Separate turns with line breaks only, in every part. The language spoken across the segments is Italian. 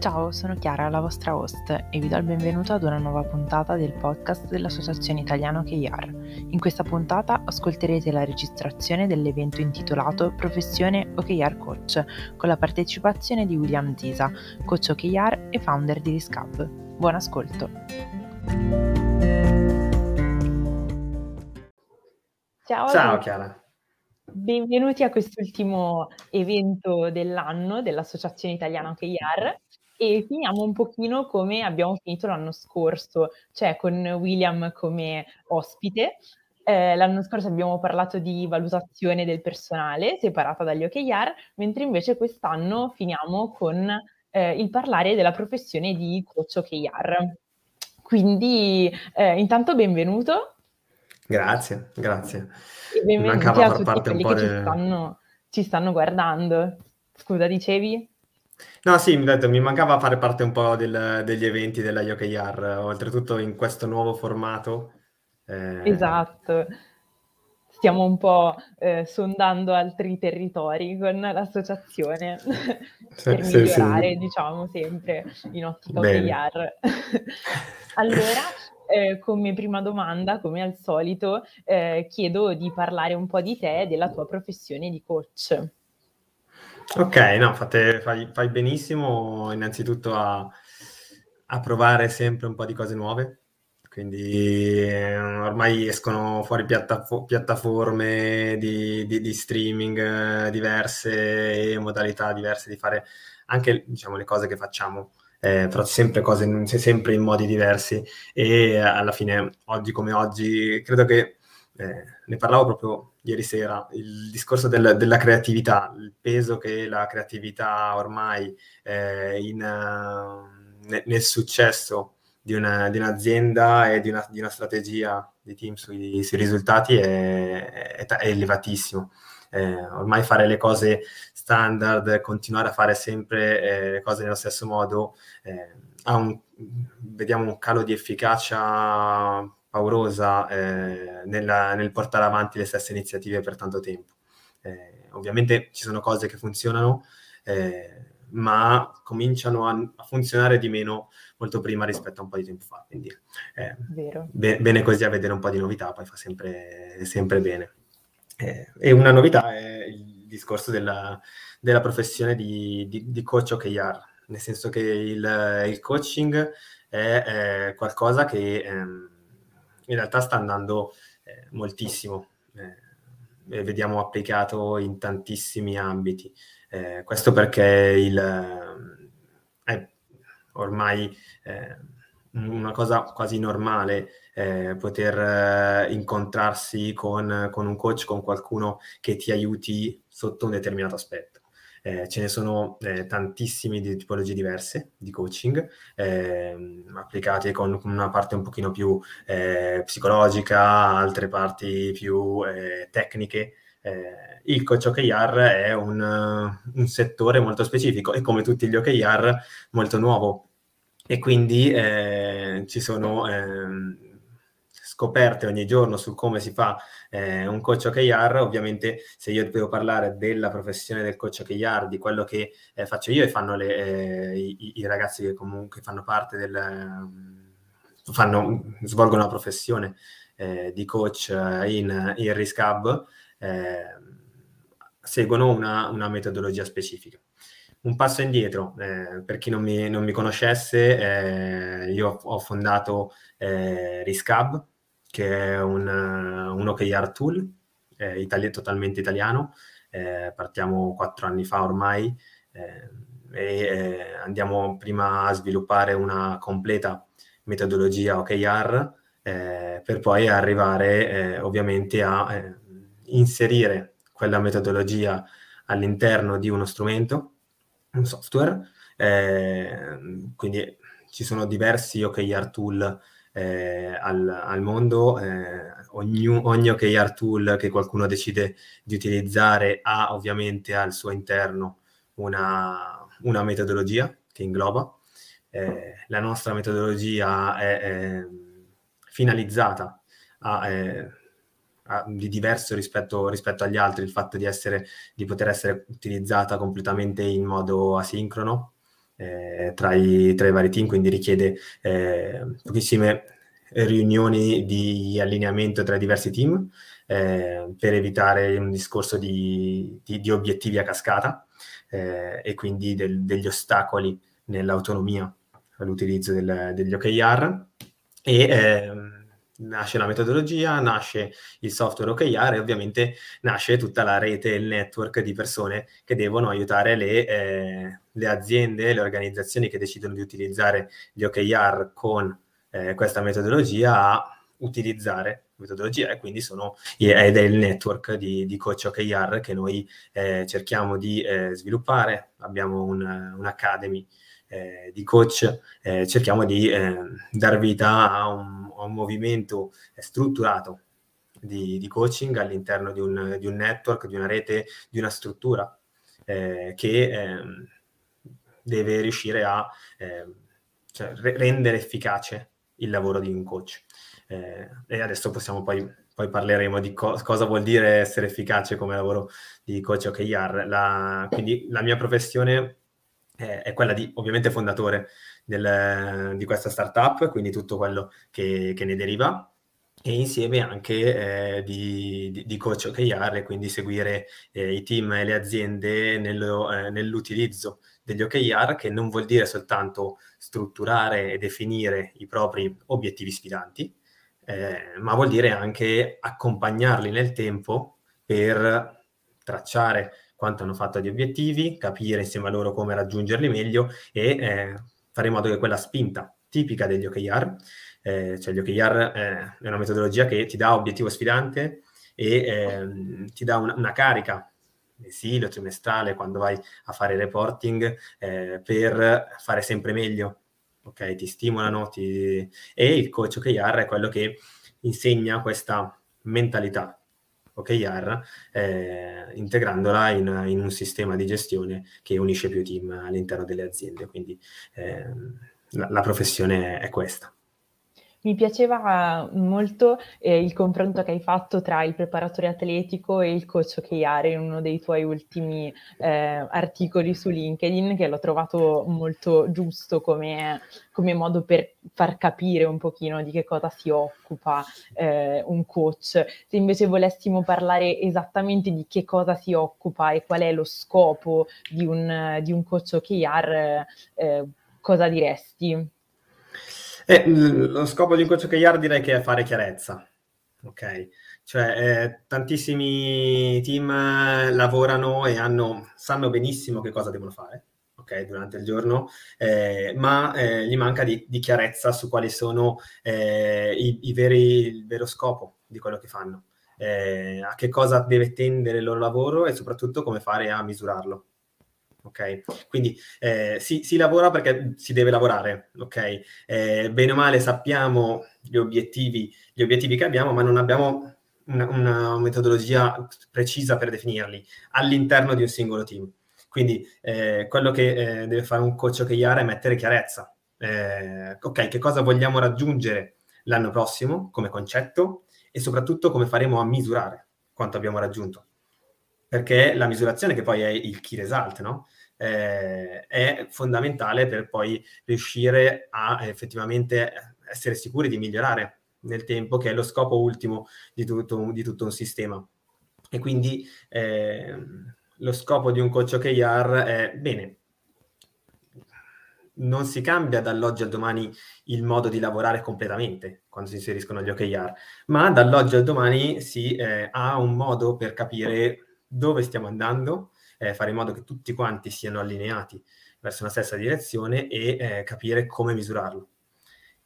Ciao, sono Chiara, la vostra host, e vi do il benvenuto ad una nuova puntata del podcast dell'Associazione Italiana OKR. In questa puntata ascolterete la registrazione dell'evento intitolato Professione OKR Coach, con la partecipazione di William Zisa, coach OKR e founder di Riscab. Buon ascolto!
Ciao, Ciao Chiara! Benvenuti a quest'ultimo evento dell'anno dell'Associazione Italiana OKR e finiamo un pochino come abbiamo finito l'anno scorso, cioè con William come ospite. Eh, l'anno scorso abbiamo parlato di valutazione del personale separata dagli OKR, mentre invece quest'anno finiamo con eh, il parlare della professione di coach OKR. Quindi eh, intanto benvenuto.
Grazie, grazie.
E benvenuti a tutti quelli che de... ci, stanno, ci stanno guardando. Scusa, dicevi?
No, sì, mi, detto, mi mancava fare parte un po' del, degli eventi della YoKR, oltretutto in questo nuovo formato.
Eh... Esatto, stiamo un po' eh, sondando altri territori con l'associazione sì, per migliorare, sì. diciamo, sempre in ottica OKR. allora, eh, come prima domanda, come al solito, eh, chiedo di parlare un po' di te e della tua professione di coach.
Ok, no, fate, fai, fai benissimo. Innanzitutto a, a provare sempre un po' di cose nuove, quindi eh, ormai escono fuori piattafo- piattaforme di, di, di streaming eh, diverse e modalità diverse di fare anche diciamo, le cose che facciamo, eh, però sempre cose sempre in modi diversi. E alla fine oggi come oggi credo che eh, ne parlavo proprio ieri sera, il discorso del, della creatività, il peso che la creatività ormai eh, in, uh, nel successo di, una, di, un'azienda e di una, di una, strategia di team sui, sui risultati è, è, è elevatissimo. Eh, ormai fare le cose standard, continuare a fare sempre eh, le cose nello stesso modo, eh, un, vediamo un calo di efficacia paurosa eh, nella, nel portare avanti le stesse iniziative per tanto tempo. Eh, ovviamente ci sono cose che funzionano, eh, ma cominciano a, a, funzionare di meno molto prima rispetto a un po' di tempo fa. Quindi eh, be- bene così a vedere un po' di novità, poi fa sempre, sempre bene. Eh, e una novità è il discorso della, della professione di, di, di, coach OKR, nel senso che il, il coaching è, è, qualcosa che ehm, in realtà sta andando eh, moltissimo, eh, vediamo applicato in tantissimi ambiti. Eh, questo perché il, è eh, ormai eh, una cosa quasi normale eh, poter incontrarsi con, con un coach, con qualcuno che ti aiuti sotto un determinato aspetto. Eh, ce ne sono eh, tantissimi di tipologie diverse di coaching, eh, applicate con una parte un pochino più eh, psicologica, altre parti più eh, tecniche. Eh, il coach OKR è un, un, settore molto specifico e come tutti gli OKR molto nuovo e quindi ci sono ehm, scoperte ogni giorno su come si fa eh, un coach OKR, ovviamente se io devo parlare della professione del coach OKR, di quello che eh, faccio io e fanno le, eh, i, i, ragazzi che comunque fanno parte del... Fanno, svolgono la professione eh, di coach eh, in, in Risk Hub, eh, seguono una, una, metodologia specifica. Un passo indietro, per chi non mi, non mi conoscesse, io ho fondato Risk Hub, che è un, un OKR tool, eh, itali- totalmente italiano. Eh, partiamo quattro anni fa ormai eh, e eh, andiamo prima a sviluppare una completa metodologia OKR eh, per poi arrivare eh, ovviamente a inserire quella metodologia all'interno di uno strumento, un software. quindi ci sono diversi OKR tool eh, al, al, mondo, eh, ogni, ogni OKR tool che qualcuno decide di utilizzare ha ovviamente al suo interno una, una metodologia che ingloba. Eh, la nostra metodologia è, è finalizzata a, eh, a, di diverso rispetto, rispetto, agli altri, il fatto di, essere, di poter essere utilizzata completamente in modo asincrono, eh, tra, i, tra, i, vari team, quindi richiede eh, pochissime riunioni di allineamento tra i diversi team eh, per evitare un discorso di, di, di obiettivi a cascata eh, e quindi del, degli ostacoli nell'autonomia all'utilizzo del, degli OKR e ehm, nasce la metodologia, nasce il software OKR e ovviamente nasce tutta la rete, il network di persone che devono aiutare le, eh, le aziende, le organizzazioni che decidono di utilizzare gli OKR con eh, questa metodologia a utilizzare metodologia e quindi sono, ed è il network di, di coach OKR che noi eh, cerchiamo di eh, sviluppare. Abbiamo un, un'academy eh, di coach, eh, cerchiamo di dar vita a un, a un movimento strutturato di, di, coaching all'interno di un, di un, network, di una rete, di una struttura eh, che ehm, deve riuscire a ehm, cioè, re- rendere efficace il lavoro di un coach. Eh, e adesso possiamo poi, poi parleremo di co- cosa vuol dire essere efficace come lavoro di coach OKR. La, quindi la mia professione eh, è quella di ovviamente fondatore del, di questa startup, quindi tutto quello che, che ne deriva, e insieme anche eh, di, di, di, coach OKR, e quindi seguire eh, i team e le aziende nello, eh, nell'utilizzo degli OKR, che non vuol dire soltanto strutturare e definire i propri obiettivi sfidanti, eh, ma vuol dire anche accompagnarli nel tempo per tracciare quanto hanno fatto di obiettivi, capire insieme a loro come raggiungerli meglio e eh, fare in modo che quella spinta tipica degli OKR, eh, cioè gli OKR eh, è una metodologia che ti dà obiettivo sfidante e ehm, ti dà una, una carica mensile o trimestrale quando vai a fare reporting eh, per fare sempre meglio. Ok, ti stimolano ti... e il coach OKR è quello che insegna questa mentalità OKR, eh, integrandola in, in, un sistema di gestione che unisce più team all'interno delle aziende. Quindi eh, la, la professione è questa.
Mi piaceva molto eh, il confronto che hai fatto tra il preparatore atletico e il coach OKR in uno dei tuoi ultimi eh, articoli su LinkedIn, che l'ho trovato molto giusto come, come, modo per far capire un pochino di che cosa si occupa eh, un coach. Se invece volessimo parlare esattamente di che cosa si occupa e qual è lo scopo di un, di un coach OKR, eh, cosa diresti?
Eh, lo scopo di un coach OKR direi che è fare chiarezza, ok? Cioè, eh, tantissimi team lavorano e hanno, sanno benissimo che cosa devono fare, ok, durante il giorno, eh, ma eh, gli manca di, di, chiarezza su quali sono eh, i, i veri, il vero scopo di quello che fanno, eh, a che cosa deve tendere il loro lavoro e soprattutto come fare a misurarlo ok? Quindi eh, si, si, lavora perché si deve lavorare, ok? Eh, bene o male sappiamo gli obiettivi, gli obiettivi che abbiamo, ma non abbiamo una, una, metodologia precisa per definirli all'interno di un singolo team. Quindi eh, quello che eh, deve fare un coach OKR è mettere chiarezza. Eh, ok, che cosa vogliamo raggiungere l'anno prossimo come concetto e soprattutto come faremo a misurare quanto abbiamo raggiunto perché la misurazione, che poi è il key result, no? Eh, è fondamentale per poi riuscire a effettivamente essere sicuri di migliorare nel tempo, che è lo scopo ultimo di tutto, di tutto un sistema. E quindi eh, lo scopo di un coach OKR è, bene, non si cambia dall'oggi al domani il modo di lavorare completamente quando si inseriscono gli OKR, ma dall'oggi al domani si eh, ha un modo per capire dove stiamo andando, eh, fare in modo che tutti quanti siano allineati verso una stessa direzione e eh, capire come misurarlo,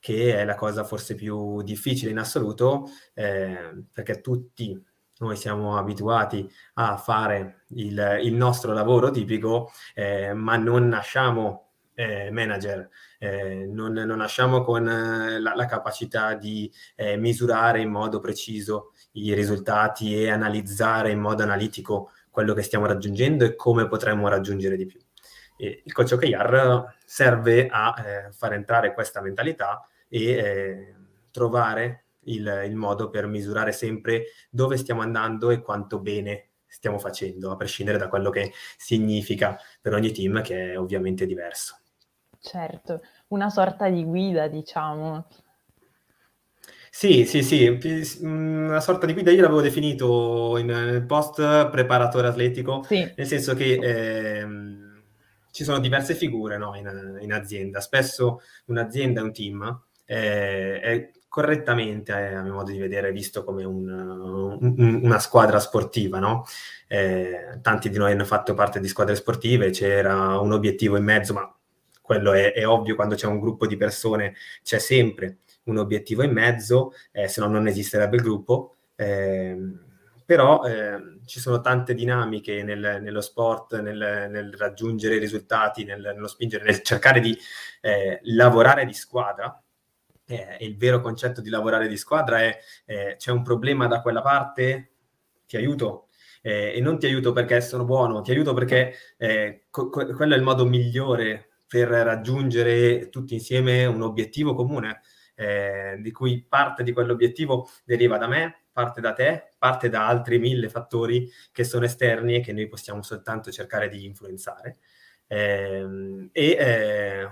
che è la cosa forse più difficile in assoluto, eh, perché tutti noi siamo abituati a fare il, il nostro lavoro tipico, eh, ma non nasciamo eh, manager, eh, non, non, nasciamo con eh, la, la, capacità di eh, misurare in modo preciso i risultati e analizzare in modo analitico quello che stiamo raggiungendo e come potremmo raggiungere di più. E il coach OKR serve a eh, far entrare questa mentalità e eh, trovare il, il, modo per misurare sempre dove stiamo andando e quanto bene stiamo facendo, a prescindere da quello che significa per ogni team, che è ovviamente diverso.
Certo, una sorta di guida, diciamo.
Sì, sì, sì, una sorta di guida io l'avevo definito in, nel post preparatore atletico, sì. nel senso che eh, ci sono diverse figure no, in, in, azienda. Spesso un'azienda è un team, eh, è correttamente, eh, a mio modo di vedere, visto come un, un, una squadra sportiva, no? Eh, tanti di noi hanno fatto parte di squadre sportive, c'era un obiettivo in mezzo, ma quello è, è ovvio quando c'è un gruppo di persone, c'è sempre un obiettivo in mezzo, eh, se no non esisterebbe il gruppo. Eh, però eh, ci sono tante dinamiche nel, nello sport, nel, nel, raggiungere i risultati, nel, nello spingere, nel cercare di eh, lavorare di squadra. Eh, il vero concetto di lavorare di squadra è eh, c'è un problema da quella parte, ti aiuto. Eh, e non ti aiuto perché sono buono, ti aiuto perché eh, co- quello è il modo migliore per raggiungere tutti insieme un obiettivo comune eh, di cui parte di quell'obiettivo deriva da me, parte da te, parte da altri mille fattori che sono esterni e che noi possiamo soltanto cercare di influenzare. Eh, e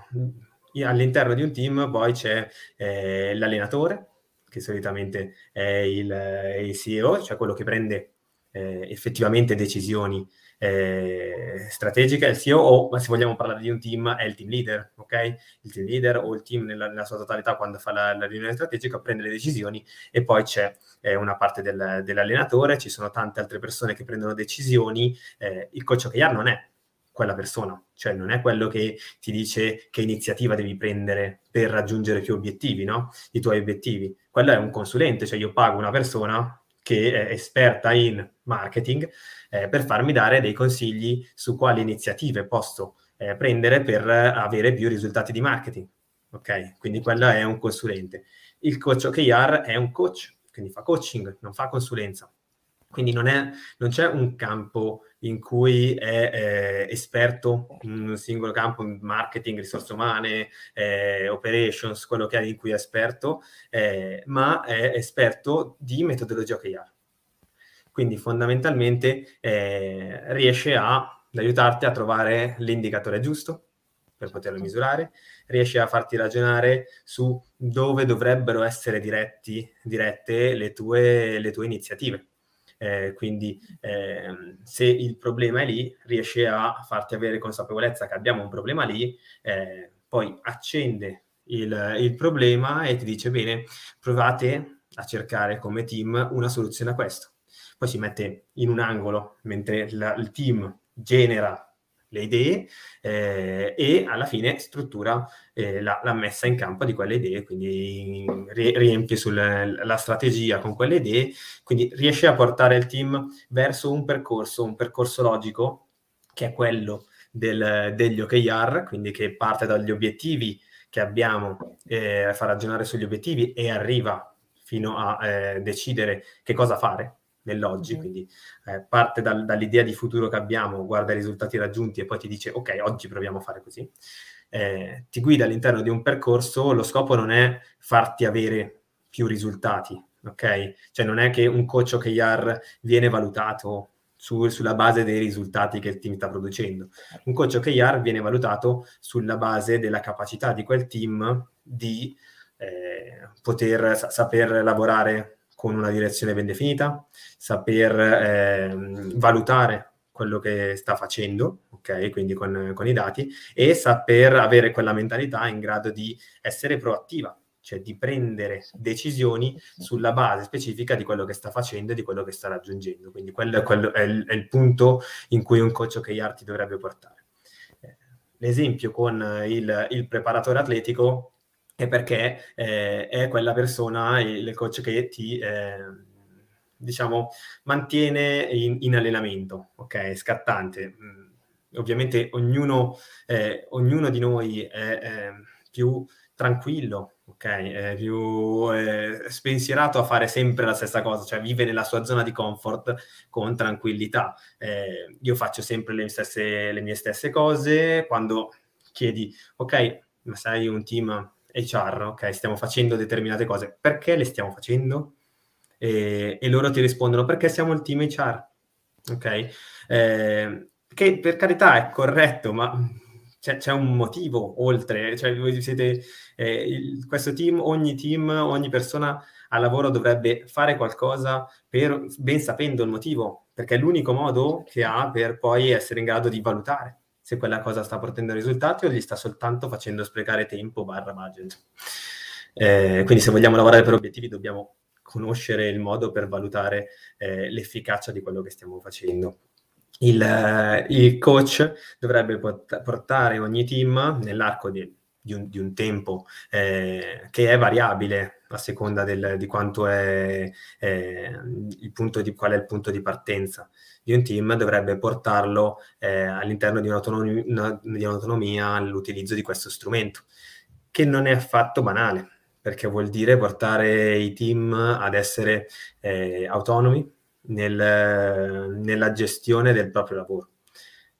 eh, all'interno di un team poi c'è eh, l'allenatore, che solitamente è il, il, CEO, cioè quello che prende eh, effettivamente decisioni eh, strategica, il CEO o, se vogliamo parlare di un team, è il team leader, ok? Il team leader o il team nella, nella sua totalità quando fa la, la, riunione strategica prende le decisioni e poi c'è eh, una parte del, dell'allenatore, ci sono tante altre persone che prendono decisioni, eh, il coach OKR non è quella persona, cioè non è quello che ti dice che iniziativa devi prendere per raggiungere più obiettivi, no? I tuoi obiettivi. Quello è un consulente, cioè io pago una persona che è esperta in marketing eh, per farmi dare dei consigli su quali iniziative posso eh, prendere per avere più risultati di marketing. Ok? Quindi quello è un consulente. Il coach OKR è un coach, quindi fa coaching, non fa consulenza. Quindi non, è, non c'è un campo in cui è eh, esperto un singolo campo, marketing, risorse umane, eh, operations, quello che è in cui è esperto, eh, ma è esperto di metodologia OKR. Quindi fondamentalmente eh, riesce a, ad aiutarti a trovare l'indicatore giusto per poterlo misurare, riesce a farti ragionare su dove dovrebbero essere diretti, dirette le tue, le tue iniziative eh, quindi eh, se il problema è lì, riesce a farti avere consapevolezza che abbiamo un problema lì, eh, poi accende il, il, problema e ti dice bene, provate a cercare come team una soluzione a questo. Poi si mette in un angolo mentre la, il team genera le idee eh, e alla fine struttura eh, la, la, messa in campo di quelle idee, quindi riempie sulla strategia con quelle idee, quindi riesce a portare il team verso un percorso, un percorso logico che è quello del, degli OKR, quindi che parte dagli obiettivi che abbiamo, eh, fa ragionare sugli obiettivi e arriva fino a eh, decidere che cosa fare nell'oggi, mm. quindi eh, parte dal, dall'idea di futuro che abbiamo, guarda i risultati raggiunti e poi ti dice ok, oggi proviamo a fare così. Eh, ti guida all'interno di un percorso, lo scopo non è farti avere più risultati, ok? Cioè non è che un coach OKR viene valutato su, sulla base dei risultati che il team sta producendo. Un coach OKR viene valutato sulla base della capacità di quel team di eh, poter sa- saper lavorare con una direzione ben definita, saper eh, valutare quello che sta facendo, ok? Quindi con, con, i dati, e saper avere quella mentalità in grado di essere proattiva, cioè di prendere decisioni sulla base specifica di quello che sta facendo e di quello che sta raggiungendo. Quindi quello, quello è, il, è, il, punto in cui un coach OKR ti dovrebbe portare. Eh, l'esempio con il, il preparatore atletico è perché eh, è quella persona, il coach che ti, eh, diciamo, mantiene in, in, allenamento, ok? Scattante. Mm, ovviamente ognuno, eh, ognuno, di noi è più tranquillo, ok? È più eh, spensierato a fare sempre la stessa cosa, cioè vive nella sua zona di comfort con tranquillità. Eh, io faccio sempre le, stesse, le mie stesse cose, quando chiedi, ok, ma sei un team HR, ok, stiamo facendo determinate cose, perché le stiamo facendo? E, e loro ti rispondono perché siamo il team HR, ok? Eh, che per carità è corretto, ma c'è, c'è, un motivo oltre, cioè voi siete, eh, il, questo team, ogni team, ogni persona al lavoro dovrebbe fare qualcosa per, ben sapendo il motivo, perché è l'unico modo che ha per poi essere in grado di valutare se quella cosa sta portando risultati o gli sta soltanto facendo sprecare tempo barra budget. Eh, quindi se vogliamo lavorare per obiettivi dobbiamo conoscere il modo per valutare eh, l'efficacia di quello che stiamo facendo. Il, eh, il coach dovrebbe portare ogni team nell'arco di, di, un, di un, tempo eh, che è variabile a seconda del, di quanto è eh, il punto di, qual è il punto di partenza di un team, dovrebbe portarlo eh, all'interno di un'autonomia, di un'autonomia all'utilizzo di questo strumento, che non è affatto banale perché vuol dire portare i team ad essere eh, autonomi nel, nella gestione del proprio lavoro.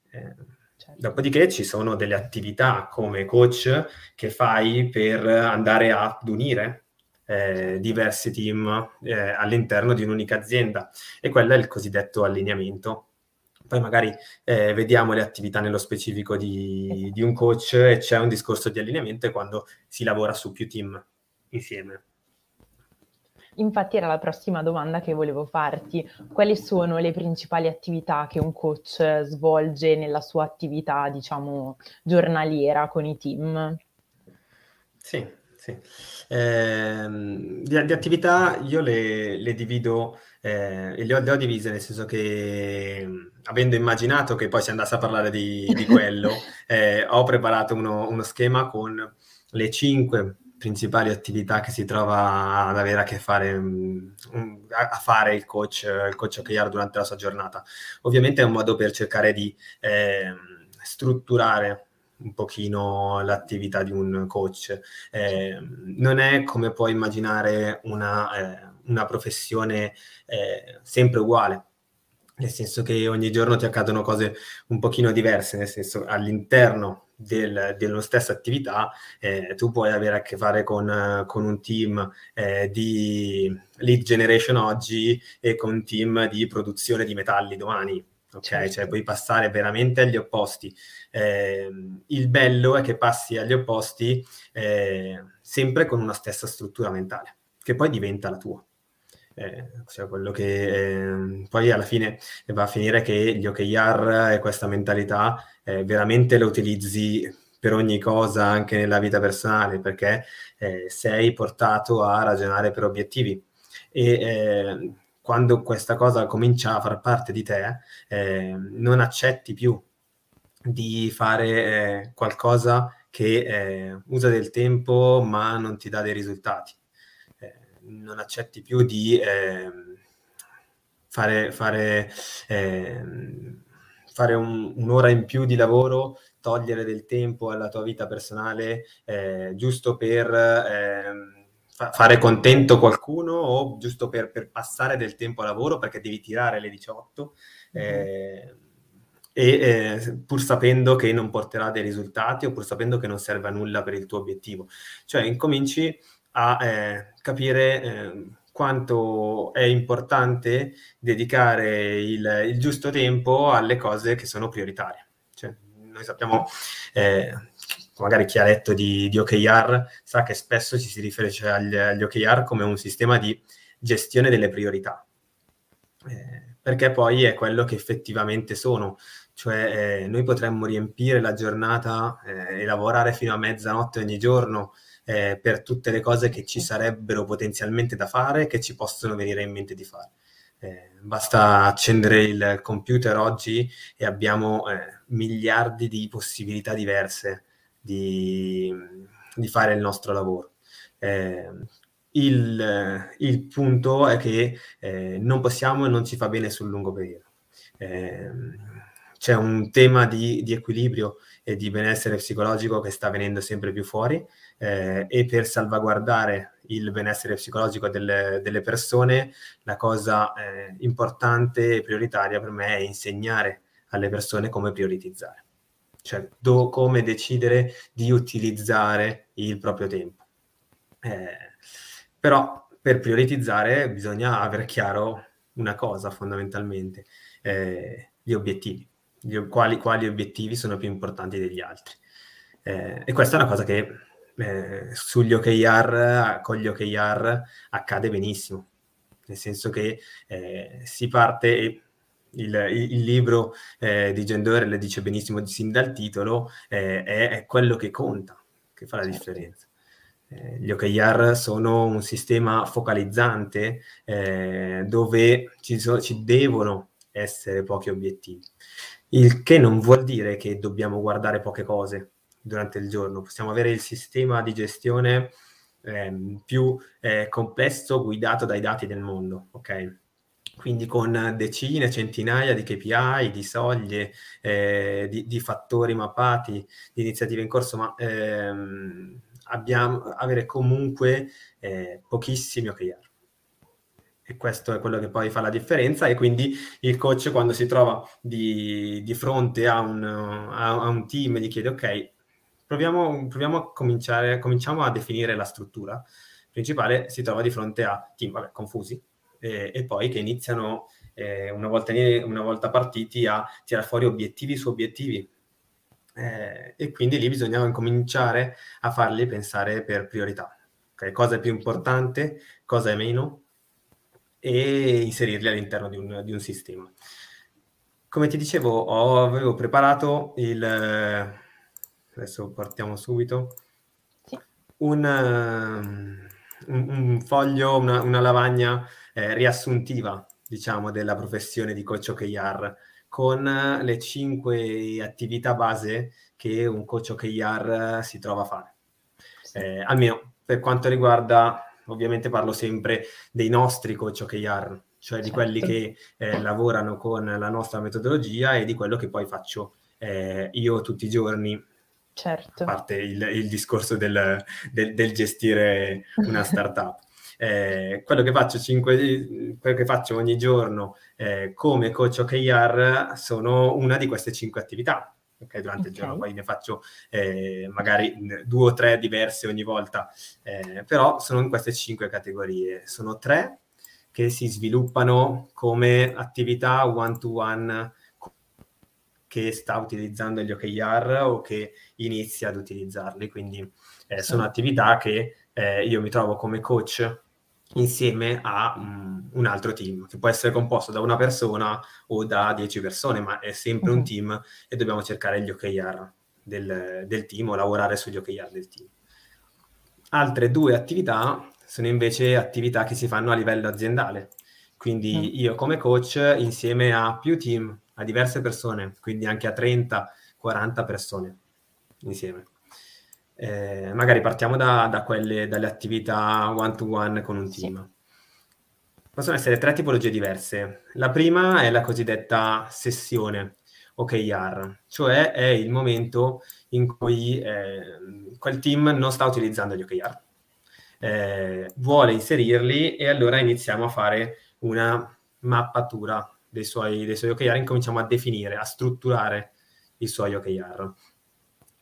Eh, certo. Dopodiché ci sono delle attività come coach che fai per andare ad unire eh, diversi team eh, all'interno di un'unica azienda e quello è il cosiddetto allineamento. Poi magari eh, vediamo le attività nello specifico di, di un coach e c'è un discorso di allineamento quando si lavora su più team insieme.
Infatti era la prossima domanda che volevo farti. Quali sono le principali attività che un coach svolge nella sua attività, diciamo, giornaliera con i team?
Sì, sì. Eh, di, di, attività io le, le divido, eh, le, ho, le, ho, divise nel senso che avendo immaginato che poi si andasse a parlare di, di quello, eh, ho preparato uno, uno schema con le cinque principali attività che si trova ad avere a che fare, mm, a fare il coach, il coach OKR durante la sua giornata. Ovviamente è un modo per cercare di eh, strutturare un pochino l'attività di un coach. Eh, non è come puoi immaginare una, eh, una professione eh, sempre uguale nel senso che ogni giorno ti accadono cose un pochino diverse, nel senso all'interno del, della stessa attività eh, tu puoi avere a che fare con, con un team eh, di lead generation oggi e con un team di produzione di metalli domani. Ok, certo. cioè puoi passare veramente agli opposti. Eh, il bello è che passi agli opposti eh, sempre con una stessa struttura mentale, che poi diventa la tua. Eh, cioè quello che eh, poi alla fine va a finire che gli OKR e questa mentalità eh, veramente lo utilizzi per ogni cosa anche nella vita personale perché eh, sei portato a ragionare per obiettivi e eh, quando questa cosa comincia a far parte di te eh, non accetti più di fare qualcosa che usa del tempo ma non ti dà dei risultati. Non accetti più di eh, fare, fare, eh, fare un, un'ora in più di lavoro, togliere del tempo alla tua vita personale eh, giusto per ehm, fa- fare contento qualcuno o giusto per, per, passare del tempo a lavoro perché devi tirare le 18. Mm-hmm e eh, pur sapendo che non porterà dei risultati o pur sapendo che non serve a nulla per il tuo obiettivo. Cioè incominci a eh, capire eh, quanto è importante dedicare il, il, giusto tempo alle cose che sono prioritarie. Cioè, noi sappiamo, eh, magari chi ha letto di, di, OKR sa che spesso ci si riferisce agli, agli, OKR come un sistema di gestione delle priorità, eh, perché poi è quello che effettivamente sono. Cioè, eh, noi potremmo riempire la giornata eh, e lavorare fino a mezzanotte ogni giorno eh, per tutte le cose che ci sarebbero potenzialmente da fare, che ci possono venire in mente di fare. Eh, basta accendere il computer oggi e abbiamo eh, miliardi di possibilità diverse di, di, fare il nostro lavoro. Eh, il, il, punto è che eh, non possiamo e non ci fa bene sul lungo periodo. Eh, c'è un tema di, di equilibrio e di benessere psicologico che sta venendo sempre più fuori eh, e per salvaguardare il benessere psicologico delle, delle persone, la cosa eh, importante e prioritaria per me è insegnare alle persone come prioritizzare, cioè do, come decidere di utilizzare il proprio tempo. Eh, però per prioritizzare bisogna avere chiaro una cosa fondamentalmente, eh, gli obiettivi, gli, quali, quali obiettivi sono più importanti degli altri. Eh, e questa è una cosa che eh, sugli OKR, con gli OKR accade benissimo, nel senso che eh, si parte, il, il, libro eh, di Gendore le dice benissimo sin dal titolo, eh, è, è, quello che conta, che fa la certo. differenza. Eh, gli OKR sono un sistema focalizzante eh, dove ci, so, ci devono essere pochi obiettivi, il che non vuol dire che dobbiamo guardare poche cose durante il giorno, possiamo avere il sistema di gestione eh, più eh, complesso guidato dai dati del mondo, ok? Quindi con decine, centinaia di KPI, di soglie, eh, di, di, fattori mappati, di iniziative in corso, ma ehm, abbiamo, avere comunque eh, pochissimi OKR. E questo è quello che poi fa la differenza e quindi il coach quando si trova di, di fronte a un, a, a un team gli chiede ok, proviamo, proviamo a cominciare, cominciamo a definire la struttura principale, si trova di fronte a team vabbè, confusi e, e, poi che iniziano eh, una, volta, una, volta, partiti a tirare fuori obiettivi su obiettivi. Eh, e quindi lì bisogna cominciare a farli pensare per priorità. Okay? Cosa è più importante, cosa è meno, e inserirli all'interno di un, di un sistema. Come ti dicevo, ho, avevo preparato il, adesso partiamo subito, sì. un, un, un, foglio, una, una lavagna eh, riassuntiva, diciamo, della professione di coach OKR, con le cinque attività base che un coach OKR si trova a fare. Eh, almeno per quanto riguarda, ovviamente parlo sempre dei nostri coach OKR, cioè di certo. quelli che eh, lavorano con la nostra metodologia e di quello che poi faccio eh, io tutti i giorni
Certo.
A parte il, il discorso del, del, del, gestire una startup. Eh, quello, che faccio cinque, quello che faccio ogni giorno eh, come coach OKR sono una di queste cinque attività. Okay, durante okay. il giorno poi ne faccio eh, magari due o tre diverse ogni volta, eh, però sono in queste cinque categorie. Sono tre che si sviluppano come attività one-to-one che sta utilizzando gli OKR o che inizia ad utilizzarli. Quindi eh, sono attività che eh, io mi trovo come coach insieme a um, un altro team, che può essere composto da una persona o da dieci persone, ma è sempre un mhm. team e dobbiamo cercare gli OKR del, del team o lavorare sugli OKR del team. Altre due attività sono invece attività che si fanno a livello aziendale. Quindi mm. io come coach insieme a più team a diverse persone, quindi anche a 30, 40 persone insieme. Eh, magari partiamo da, da, quelle, dalle attività one-to-one con un team. Sì. Possono essere tre tipologie diverse. La prima è la cosiddetta sessione OKR, cioè è il momento in cui eh, quel team non sta utilizzando gli OKR, eh, vuole inserirli e allora iniziamo a fare una mappatura dei suoi, dei suoi OKR, incominciamo a definire, a strutturare i suoi OKR.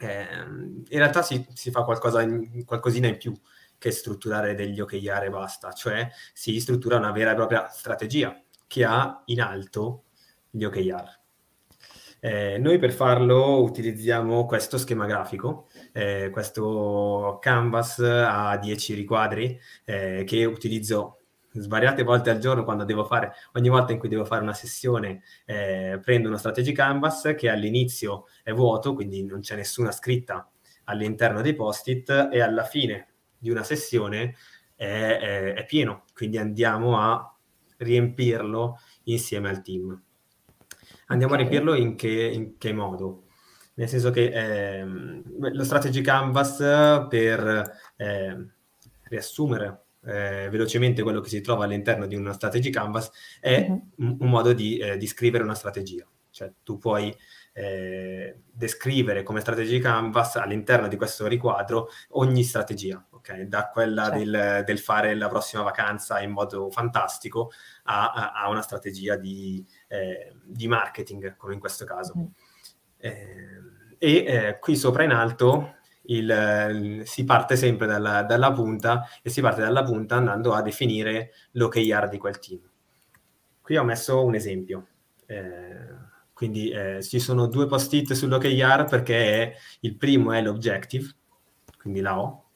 Eh, in realtà si, si fa qualcosa in, qualcosina in più che strutturare degli OKR e basta, cioè si struttura una vera e propria strategia che ha in alto gli OKR. Eh, noi per farlo utilizziamo questo schema grafico, eh, questo canvas a 10 riquadri eh, che utilizzo svariate volte al giorno quando devo fare, ogni volta in cui devo fare una sessione, eh, prendo uno strategy canvas che all'inizio è vuoto, quindi non c'è nessuna scritta all'interno dei post-it e alla fine di una sessione è, è, è pieno, quindi andiamo a riempirlo insieme al team. Andiamo okay. a riempirlo in che, in che, modo? Nel senso che eh, lo strategy canvas per eh, riassumere eh, velocemente quello che si trova all'interno di una strategy canvas è uh-huh. un, un, modo di, eh, di, scrivere una strategia. Cioè tu puoi eh, descrivere come strategy canvas all'interno di questo riquadro ogni strategia, ok? Da quella certo. del, del, fare la prossima vacanza in modo fantastico a, a, a una strategia di, eh, di, marketing, come in questo caso. Uh-huh. e eh, qui sopra in alto il, si parte sempre dalla, dalla, punta e si parte dalla punta andando a definire l'OKR di quel team. Qui ho messo un esempio. Eh, Quindi eh, ci sono due post-it sull'OKR perché il primo è l'objective, quindi la O,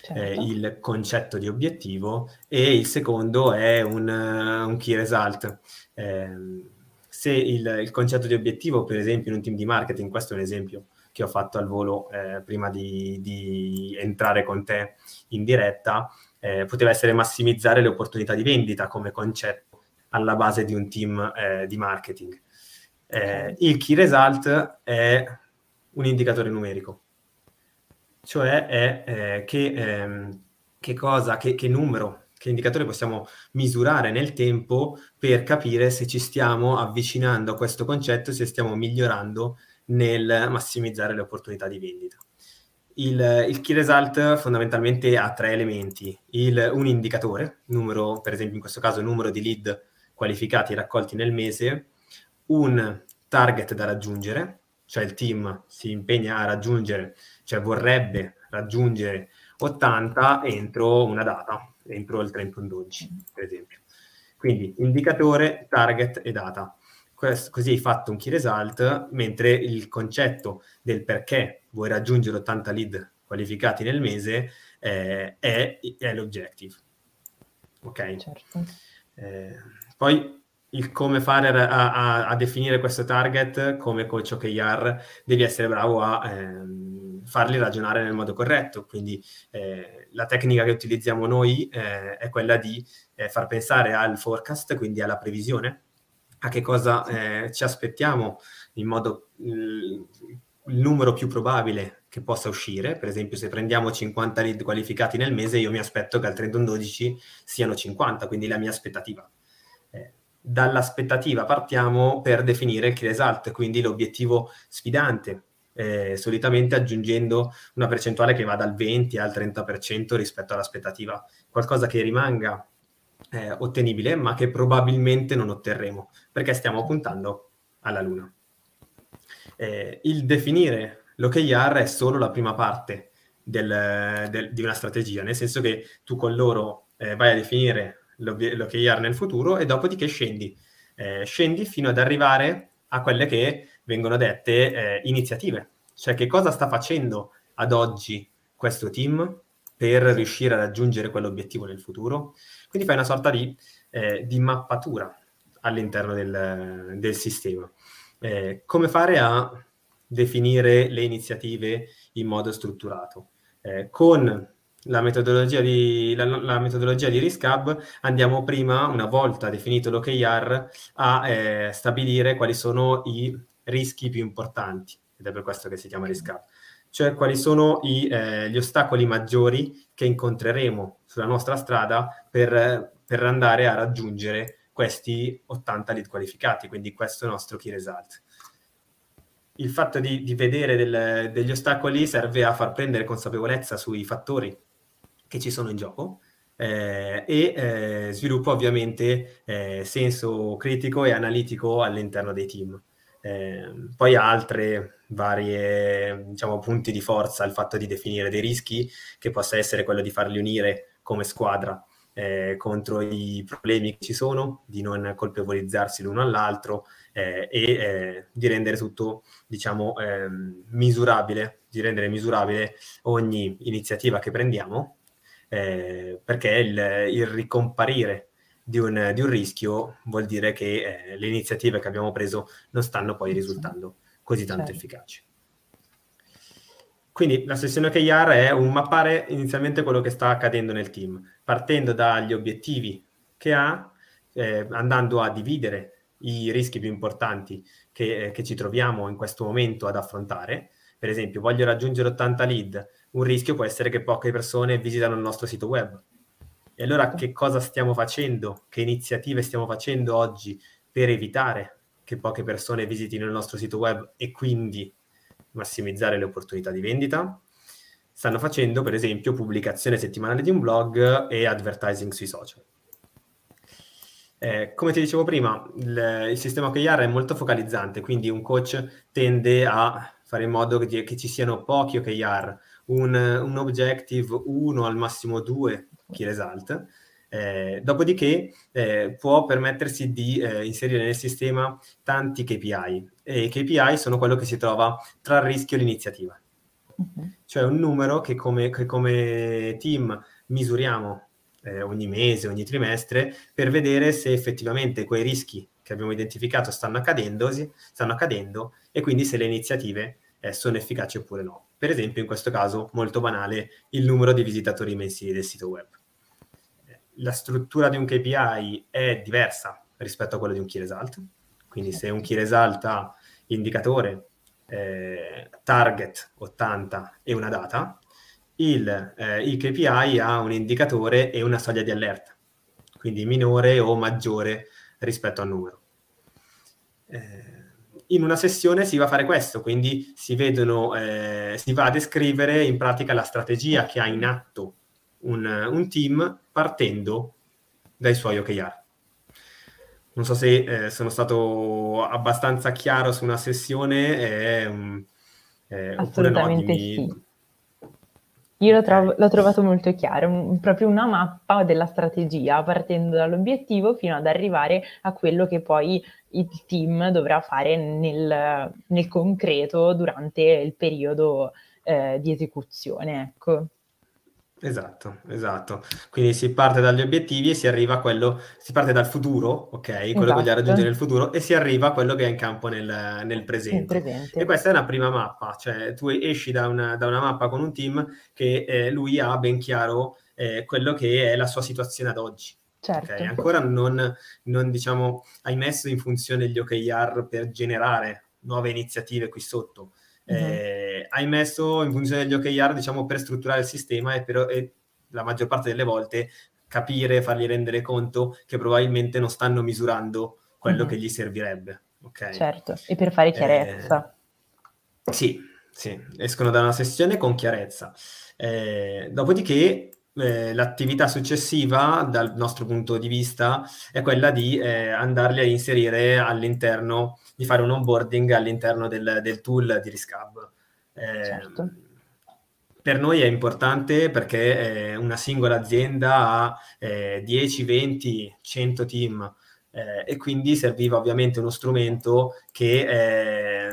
certo. eh, il concetto di obiettivo, e il secondo è un, un key result. Eh, se il, il, concetto di obiettivo, per esempio in un team di marketing, questo è un esempio che ho fatto al volo eh, prima di, di, entrare con te in diretta, eh, poteva essere massimizzare le opportunità di vendita come concetto alla base di un team eh, di marketing. Eh, il key result è un indicatore numerico, cioè è eh, che, ehm, che, cosa, che, che numero, che indicatore possiamo misurare nel tempo per capire se ci stiamo avvicinando a questo concetto, se stiamo migliorando nel massimizzare le opportunità di vendita. Il, il key result fondamentalmente ha tre elementi. Il, un indicatore, numero, per esempio in questo caso numero di lead qualificati raccolti nel mese, un target da raggiungere, cioè il team si impegna a raggiungere, cioè vorrebbe raggiungere 80 entro una data, entro il 31-12, per esempio. Quindi indicatore, target e data così hai fatto un key result, mentre il concetto del perché vuoi raggiungere 80 lead qualificati nel mese eh, è, è, l'objective. Ok? Certo. Eh, poi il come fare a, a, a, definire questo target come coach OKR devi essere bravo a ehm, farli ragionare nel modo corretto. Quindi eh, la tecnica che utilizziamo noi eh, è quella di eh, far pensare al forecast, quindi alla previsione a che cosa eh, ci aspettiamo in modo il, il numero più probabile che possa uscire. Per esempio, se prendiamo 50 lead qualificati nel mese, io mi aspetto che al 31-12 siano 50, quindi la mia aspettativa. Eh, dall'aspettativa partiamo per definire il key result, quindi l'obiettivo sfidante, eh, solitamente aggiungendo una percentuale che va dal 20 al 30% rispetto all'aspettativa, qualcosa che rimanga eh, ottenibile, ma che probabilmente non otterremo, perché stiamo puntando alla Luna. Eh, il definire l'OKR è solo la prima parte del, del, di una strategia, nel senso che tu con loro eh, vai a definire l'OKR nel futuro e dopodiché scendi. Eh, scendi fino ad arrivare a quelle che vengono dette eh, iniziative, cioè che cosa sta facendo ad oggi questo team per riuscire a raggiungere quell'obiettivo nel futuro. Quindi fai una sorta di, eh, di mappatura all'interno del, del sistema. Eh, come fare a definire le iniziative in modo strutturato? Eh, con la metodologia, di, la, la metodologia di RISCAB andiamo prima, una volta definito l'OKR, a eh, stabilire quali sono i rischi più importanti, ed è per questo che si chiama RISCAB cioè quali sono i, eh, gli ostacoli maggiori che incontreremo sulla nostra strada per, per, andare a raggiungere questi 80 lead qualificati, quindi questo è il nostro key result. Il fatto di, di vedere del, degli ostacoli serve a far prendere consapevolezza sui fattori che ci sono in gioco eh, e eh, sviluppa ovviamente eh, senso critico e analitico all'interno dei team. Eh, poi altre varie diciamo, punti di forza, il fatto di definire dei rischi, che possa essere quello di farli unire come squadra eh, contro i problemi che ci sono, di non colpevolizzarsi l'uno all'altro eh, e eh, di rendere tutto, diciamo, ehm, misurabile, di rendere misurabile ogni iniziativa che prendiamo, eh, perché il, il ricomparire di un, di un rischio vuol dire che eh, le iniziative che abbiamo preso non stanno poi risultando così tanto certo. efficaci. Quindi la sessione OKR è un mappare inizialmente quello che sta accadendo nel team, partendo dagli obiettivi che ha, eh, andando a dividere i rischi più importanti che, eh, che, ci troviamo in questo momento ad affrontare. Per esempio, voglio raggiungere 80 lead, un rischio può essere che poche persone visitano il nostro sito web, e allora che cosa stiamo facendo? Che iniziative stiamo facendo oggi per evitare che poche persone visitino il nostro sito web e quindi massimizzare le opportunità di vendita? Stanno facendo, per esempio, pubblicazione settimanale di un blog e advertising sui social. Eh, come ti dicevo prima, il, il, sistema OKR è molto focalizzante, quindi un coach tende a fare in modo che, che ci siano pochi OKR, un, un objective, uno al massimo due key result, Eh, dopodiché eh, può permettersi di eh, inserire nel sistema tanti KPI e i KPI sono quello che si trova tra il rischio e l'iniziativa. Uh-huh. Cioè un numero che come, che come team misuriamo eh, ogni mese, ogni trimestre, per vedere se effettivamente quei rischi che abbiamo identificato stanno accadendo, stanno accadendo e quindi se le iniziative eh, sono efficaci oppure no. Per esempio, in questo caso, molto banale, il numero di visitatori mensili del sito web. La struttura di un KPI è diversa rispetto a quella di un key result, quindi se un key result ha indicatore, eh, target 80 e una data, il, eh, il KPI ha un indicatore e una soglia di allerta, quindi minore o maggiore rispetto al numero. Eh, in una sessione si va a fare questo, quindi si, vedono, eh, si va a descrivere in pratica la strategia che ha in atto un, un team partendo dai suoi OKR. Non so se eh, sono stato abbastanza chiaro su una sessione eh,
eh, Assolutamente no, sì. Io l'ho, trovo, l'ho, trovato molto chiaro, un, proprio una mappa della strategia, partendo dall'obiettivo fino ad arrivare a quello che poi il team dovrà fare nel, nel concreto durante il periodo eh, di esecuzione. Ecco.
Esatto, esatto. Quindi si parte dagli obiettivi e si arriva a quello, si parte dal futuro, ok? Quello esatto. che vogliamo raggiungere nel futuro e si arriva a quello che è in campo nel, nel presente. presente. E questa è una prima mappa, cioè tu esci da una, da una mappa con un team che eh, lui ha ben chiaro eh, quello che è la sua situazione ad oggi. Certo. Okay? Ancora non, non, diciamo, hai messo in funzione gli OKR per generare nuove iniziative qui sotto. Eh, hai messo in funzione degli OKR, diciamo, per strutturare il sistema e, per, e la maggior parte delle volte capire, fargli rendere conto che probabilmente non stanno misurando quello mm-hmm. che gli servirebbe. Okay?
Certo, e per fare chiarezza.
Eh, sì, sì, escono da una sessione con chiarezza. Eh, dopodiché eh, l'attività successiva, dal nostro punto di vista, è quella di eh, andarli a inserire all'interno, di fare un onboarding all'interno del, del tool di Riscab. Eh, certo. Per noi è importante perché eh, una singola azienda ha 10, 20, 100 team eh, e quindi serviva ovviamente uno strumento che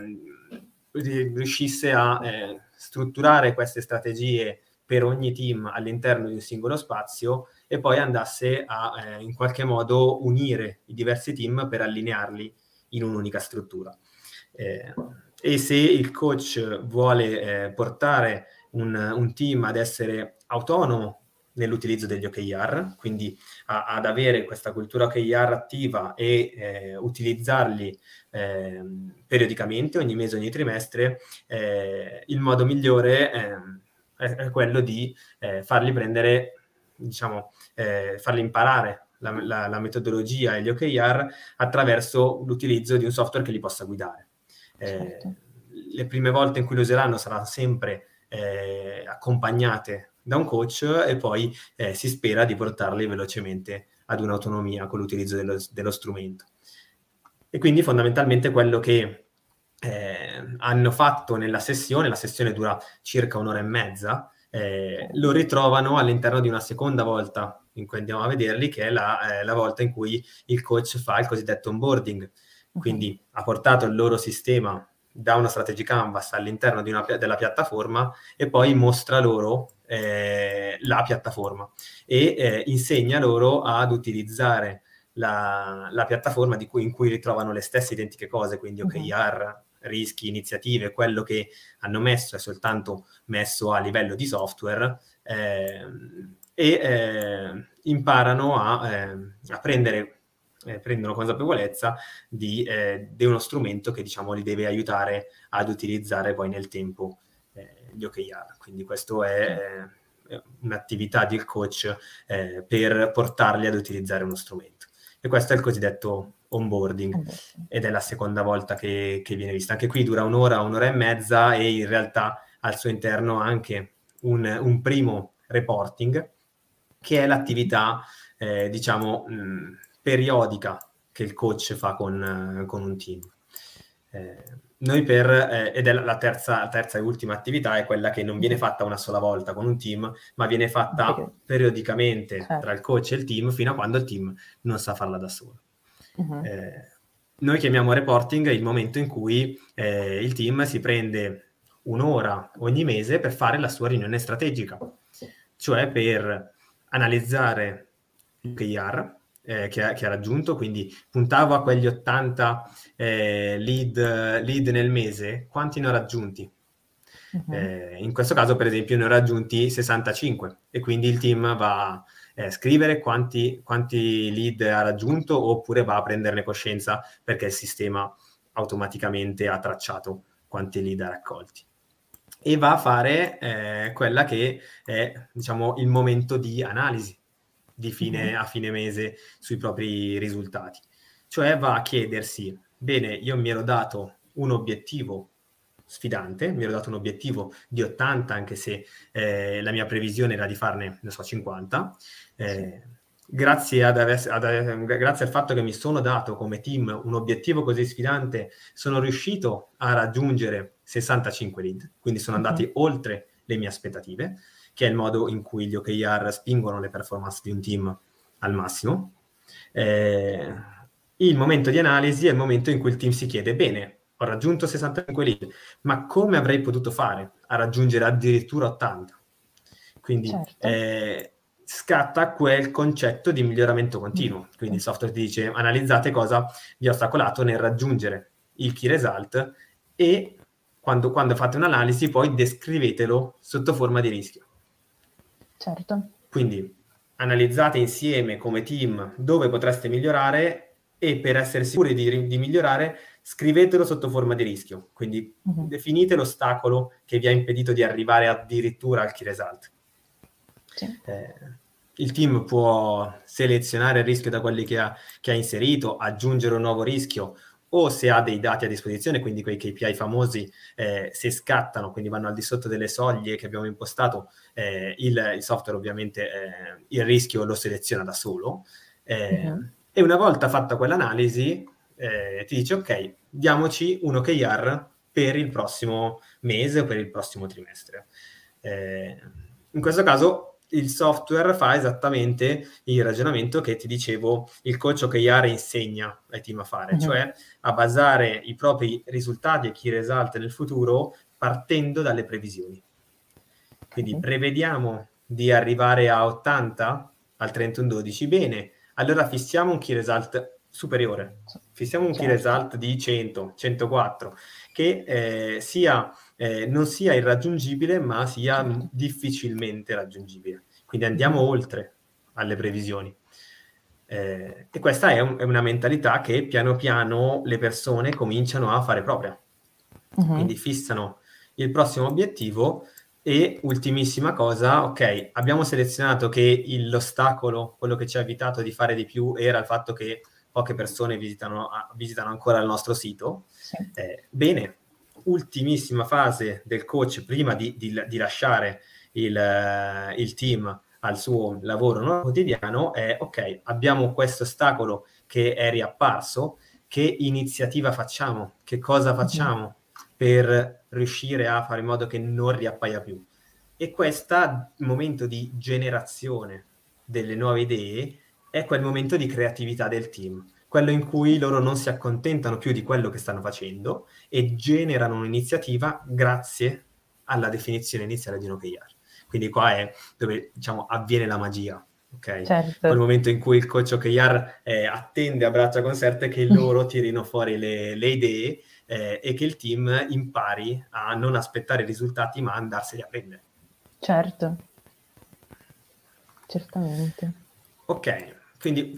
riuscisse a strutturare queste strategie per ogni team all'interno di un singolo spazio e poi andasse a eh, in qualche modo unire i diversi team per allinearli in un'unica struttura. Eh, e se il coach vuole eh, portare un, un, team ad essere autonomo nell'utilizzo degli OKR, quindi a, ad avere questa cultura OKR attiva e eh, utilizzarli eh, periodicamente, ogni mese, ogni trimestre, eh, il modo migliore ehm, è, quello di eh, farli prendere, diciamo, eh, farli imparare la, la, la, metodologia e gli OKR attraverso l'utilizzo di un software che li possa guidare. Eh, certo. Le prime volte in cui lo useranno saranno sempre eh, accompagnate da un coach e poi eh, si spera di portarli velocemente ad un'autonomia con l'utilizzo dello, dello strumento. E quindi fondamentalmente quello che eh, hanno fatto nella sessione, la sessione dura circa un'ora e mezza, eh, lo ritrovano all'interno di una seconda volta in cui andiamo a vederli, che è la, eh, la volta in cui il coach fa il cosiddetto onboarding. Quindi ha portato il loro sistema da una strategy canvas all'interno una, della piattaforma e poi mostra loro eh, la piattaforma e eh, insegna loro ad utilizzare la, la piattaforma cui, in cui ritrovano le stesse identiche cose, quindi OKR, rischi, iniziative, quello che hanno messo è soltanto messo a livello di software eh, e eh, imparano a, eh, a prendere eh, prendono consapevolezza di, eh, di, uno strumento che diciamo li deve aiutare ad utilizzare poi nel tempo eh, gli OKR. Quindi questo è un'attività del coach per portarli ad utilizzare uno strumento. E questo è il cosiddetto onboarding ed è la seconda volta che, che, viene vista. Anche qui dura un'ora, un'ora e mezza e in realtà al suo interno anche un, un primo reporting che è l'attività, eh, diciamo, mh, periodica che il coach fa con, con un team. Eh, noi per, eh, ed è la terza, terza, e ultima attività, è quella che non viene fatta una sola volta con un team, ma viene fatta okay. periodicamente certo. tra il coach e il team fino a quando il team non sa farla da solo. Uh-huh. Eh, noi chiamiamo reporting il momento in cui eh, il team si prende un'ora ogni mese per fare la sua riunione strategica, cioè per analizzare il KR eh, che, ha, che, ha, raggiunto, quindi puntavo a quegli 80 eh, lead, lead, nel mese, quanti ne ho raggiunti? Uh-huh. Eh, in questo caso, per esempio, ne ho raggiunti 65 e quindi il team va eh, scrivere quanti, quanti lead ha raggiunto oppure va a prenderne coscienza perché il sistema automaticamente ha tracciato quanti lead ha raccolti e va a fare eh, quella che è diciamo il momento di analisi di fine, a fine mese sui propri risultati. Cioè va a chiedersi, bene, io mi ero dato un obiettivo sfidante, mi ero dato un obiettivo di 80, anche se eh, la mia previsione era di farne, ne so, 50. Eh, grazie, ad, ad, grazie, al fatto che mi sono dato come team un obiettivo così sfidante, sono riuscito a raggiungere 65 lead, quindi sono andati uh-huh. oltre le mie aspettative che è il modo in cui gli OKR spingono le performance di un team al massimo. Eh, il momento di analisi è il momento in cui il team si chiede, bene, ho raggiunto 65 lead, ma come avrei potuto fare a raggiungere addirittura 80? Quindi certo. eh, scatta quel concetto di miglioramento continuo. Mm. Quindi il software ti dice analizzate cosa vi ha ostacolato nel raggiungere il key result e quando, quando fate un'analisi poi descrivetelo sotto forma di rischio.
Certo.
Quindi analizzate insieme come team dove potreste migliorare e per essere sicuri di, di migliorare scrivetelo sotto forma di rischio. Quindi uh-huh. definite l'ostacolo che vi ha impedito di arrivare addirittura al key result. Sì. Eh, il team può selezionare il rischio da quelli che ha, che ha inserito, aggiungere un nuovo rischio o se ha dei dati a disposizione, quindi quei KPI famosi, eh, se scattano, quindi vanno al di sotto delle soglie che abbiamo impostato, eh, il, il, software ovviamente eh, il rischio lo seleziona da solo. Uh-huh. E una volta fatta quell'analisi, eh, ti dice ok, diamoci un OKR per il prossimo mese o per il prossimo trimestre. Eh, in questo caso il software fa esattamente il ragionamento che ti dicevo il coach OKR insegna ai team a fare, uh-huh. cioè a basare i propri risultati e chi risalta nel futuro partendo dalle previsioni. Quindi uh-huh. prevediamo di arrivare a 80 al 31-12, bene, allora fissiamo un key result superiore, fissiamo un certo. key result di 100, 104, che eh, sia eh, non sia irraggiungibile, ma sia difficilmente raggiungibile. Quindi andiamo oltre alle previsioni. Eh, e questa è, un, è, una mentalità che piano piano le persone cominciano a fare propria. Uh-huh. Quindi fissano il prossimo obiettivo e ultimissima cosa, ok, abbiamo selezionato che l'ostacolo, quello che ci ha evitato di fare di più, era il fatto che poche persone visitano, visitano ancora il nostro sito. Sì. Eh, bene, ultimissima fase del coach prima di, di, di lasciare il, eh, il, team al suo lavoro no, quotidiano è ok, abbiamo questo ostacolo che è riapparso, che iniziativa facciamo, che cosa facciamo per riuscire a fare in modo che non riappaia più. E questo momento di generazione delle nuove idee è quel momento di creatività del team quello in cui loro non si accontentano più di quello che stanno facendo e generano un'iniziativa grazie alla definizione iniziale di un OKR. Quindi qua è dove diciamo, avviene la magia. Okay? Certo. Quel momento in cui il coach OKR eh, attende a braccia conserte che loro tirino fuori le, le idee eh, e che il team impari a non aspettare i risultati ma andarseli a prendere.
Certo, certamente.
Ok, quindi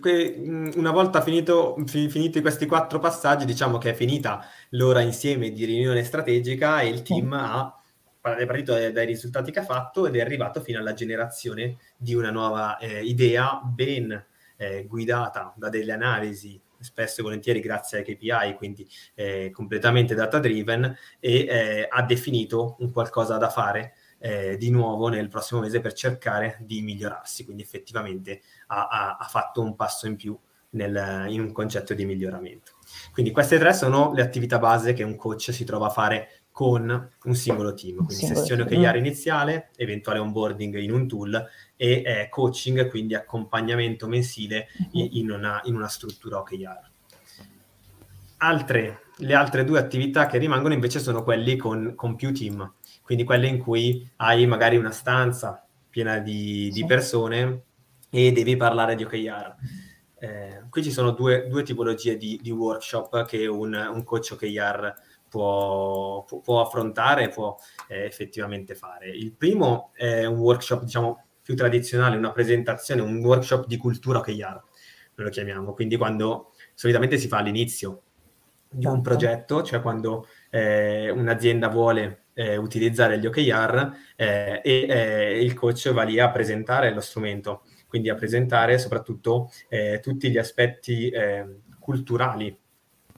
una volta finito, finiti questi quattro passaggi, diciamo che è finita l'ora insieme di riunione strategica e il team ha è partito dai risultati che ha fatto ed è arrivato fino alla generazione di una nuova eh, idea ben eh, guidata da delle analisi spesso e volentieri grazie ai KPI, quindi eh, completamente data driven e eh, ha definito un qualcosa da fare eh, di nuovo nel prossimo mese per cercare di migliorarsi, quindi effettivamente ha, ha, ha fatto un passo in più nel, in un concetto di miglioramento. Quindi queste tre sono le attività base che un coach si trova a fare con un singolo team, quindi singolo sessione team. OKR iniziale, eventuale onboarding in un tool e eh, coaching, quindi accompagnamento mensile uh-huh. in, una, in, una, struttura OKR. Altre, le altre due attività che rimangono invece sono quelli con, con più team, quindi quelle in cui hai magari una stanza piena di, di persone e devi parlare di OKR. Eh, qui ci sono due, due tipologie di, di, workshop che un, un coach OKR può, può, può affrontare e può eh, effettivamente fare. Il primo è un workshop, diciamo, più tradizionale, una presentazione, un workshop di cultura OKR, noi lo chiamiamo, quindi quando solitamente si fa all'inizio di un certo. progetto, cioè quando eh, un'azienda vuole eh, utilizzare gli OKR eh, e eh, il coach va lì a presentare lo strumento, quindi a presentare soprattutto eh, tutti gli aspetti eh, culturali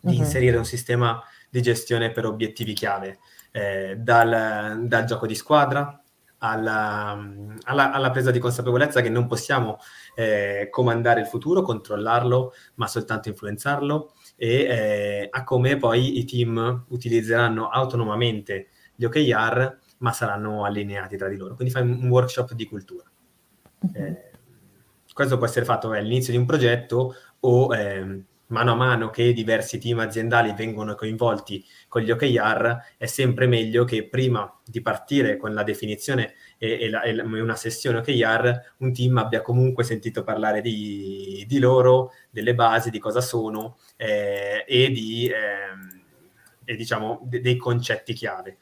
di uh-huh. inserire un sistema di gestione per obiettivi chiave, eh, dal, dal, gioco di squadra alla, alla, alla, presa di consapevolezza che non possiamo eh, comandare il futuro, controllarlo, ma soltanto influenzarlo, e a come poi i team utilizzeranno autonomamente gli OKR, ma saranno allineati tra di loro. Quindi fai un workshop di cultura. Uh-huh. questo può essere fatto all'inizio di un progetto o ehm, mano a mano che diversi team aziendali vengono coinvolti con gli OKR, è sempre meglio che prima di partire con la definizione e, e, la, e una sessione OKR, un team abbia comunque sentito parlare di, di loro, delle basi, di cosa sono eh, e, di, eh, e diciamo de, dei concetti chiave.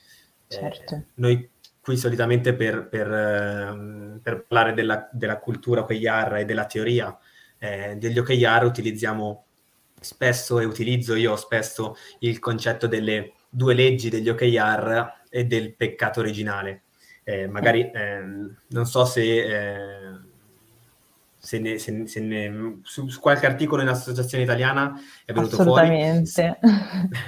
Certo.
Eh, noi qui solitamente per, per, ehm, per parlare della, della, cultura OKR e della teoria eh, degli OKR utilizziamo spesso e utilizzo io spesso il concetto delle due leggi degli OKR e del peccato originale. Eh, magari eh, non so se, eh, se, ne, se, se ne, su, su, qualche articolo in associazione italiana è venuto
fuori.
Se,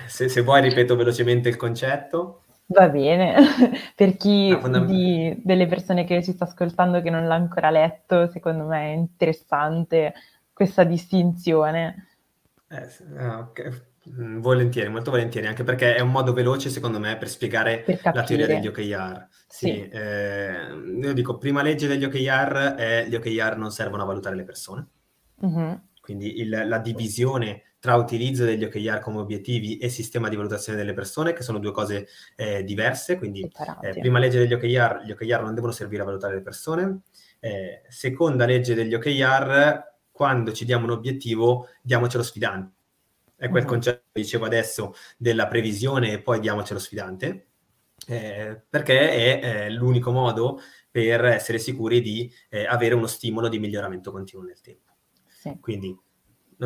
se, vuoi ripeto velocemente il concetto.
Va bene, per chi ah, di, delle persone che ci sta ascoltando che non l'ha ancora letto, secondo me è interessante questa distinzione.
Eh, ah, okay. Mm, volentieri, molto volentieri, anche perché è un modo veloce, secondo me, per spiegare per la teoria degli OKR. Sì, sì. Eh, io dico, prima legge degli OKR è gli OKR non servono a valutare le persone. Uh-huh. Quindi il, la divisione tra utilizzo degli OKR come obiettivi e sistema di valutazione delle persone, che sono due cose eh, diverse. Quindi, eh, prima legge degli OKR, gli OKR non devono servire a valutare le persone. Eh, seconda legge degli OKR, quando ci diamo un obiettivo, diamocelo sfidante. È quel uh-huh. concetto che dicevo adesso della previsione e poi diamocelo sfidante, eh, perché è eh, l'unico modo per essere sicuri di eh, avere uno stimolo di miglioramento continuo nel tempo. Sì. Quindi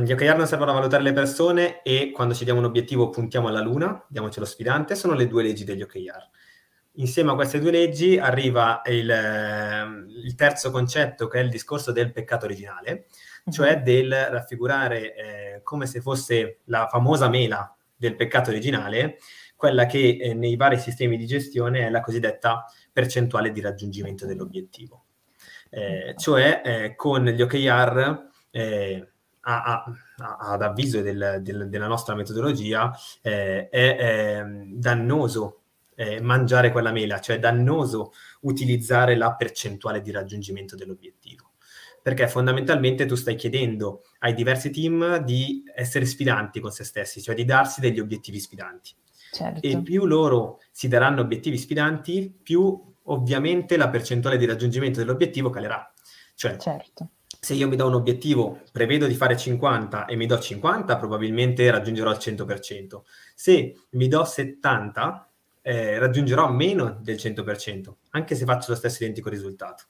gli OKR non servono a valutare le persone e quando ci diamo un obiettivo puntiamo alla luna, diamocelo sfidante, sono le due leggi degli OKR. Insieme a queste due leggi arriva il, ehm, il terzo concetto che è il discorso del peccato originale, cioè del raffigurare eh, come se fosse la famosa mela del peccato originale, quella che eh, nei vari sistemi di gestione è la cosiddetta percentuale di raggiungimento dell'obiettivo. Eh, cioè eh, con gli OKR eh, a, a, ad avviso del, del, della nostra metodologia eh, è ehm, dannoso mangiare quella mela, cioè dannoso utilizzare la percentuale di raggiungimento dell'obiettivo perché fondamentalmente tu stai chiedendo ai diversi team di essere sfidanti con se stessi, cioè di darsi degli obiettivi sfidanti. Certo. E più loro si daranno obiettivi sfidanti, più ovviamente la percentuale di raggiungimento dell'obiettivo calerà. Cioè, certo. Se io mi do un obiettivo, prevedo di fare 50 e mi do 50, probabilmente raggiungerò il 100%. Se mi do 70, eh, raggiungerò meno del 100%, anche se faccio lo stesso identico risultato.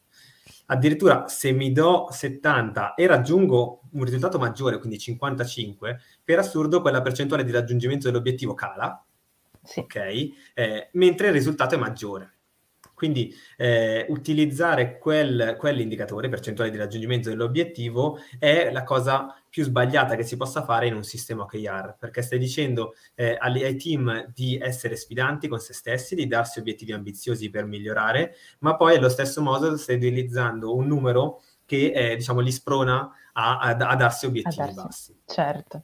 Addirittura se mi do 70 e raggiungo un risultato maggiore, quindi 55, per assurdo quella percentuale di raggiungimento dell'obiettivo cala, sì. ok? Eh, mentre il risultato è maggiore. Quindi eh, utilizzare quel, quell'indicatore, percentuale di raggiungimento dell'obiettivo, è la cosa più sbagliata che si possa fare in un sistema OKR, perché stai dicendo eh, ai, team di essere sfidanti con se stessi, di darsi obiettivi ambiziosi per migliorare, ma poi allo stesso modo stai utilizzando un numero che eh, diciamo, li sprona a, a, a darsi obiettivi a darsi. bassi.
Certo.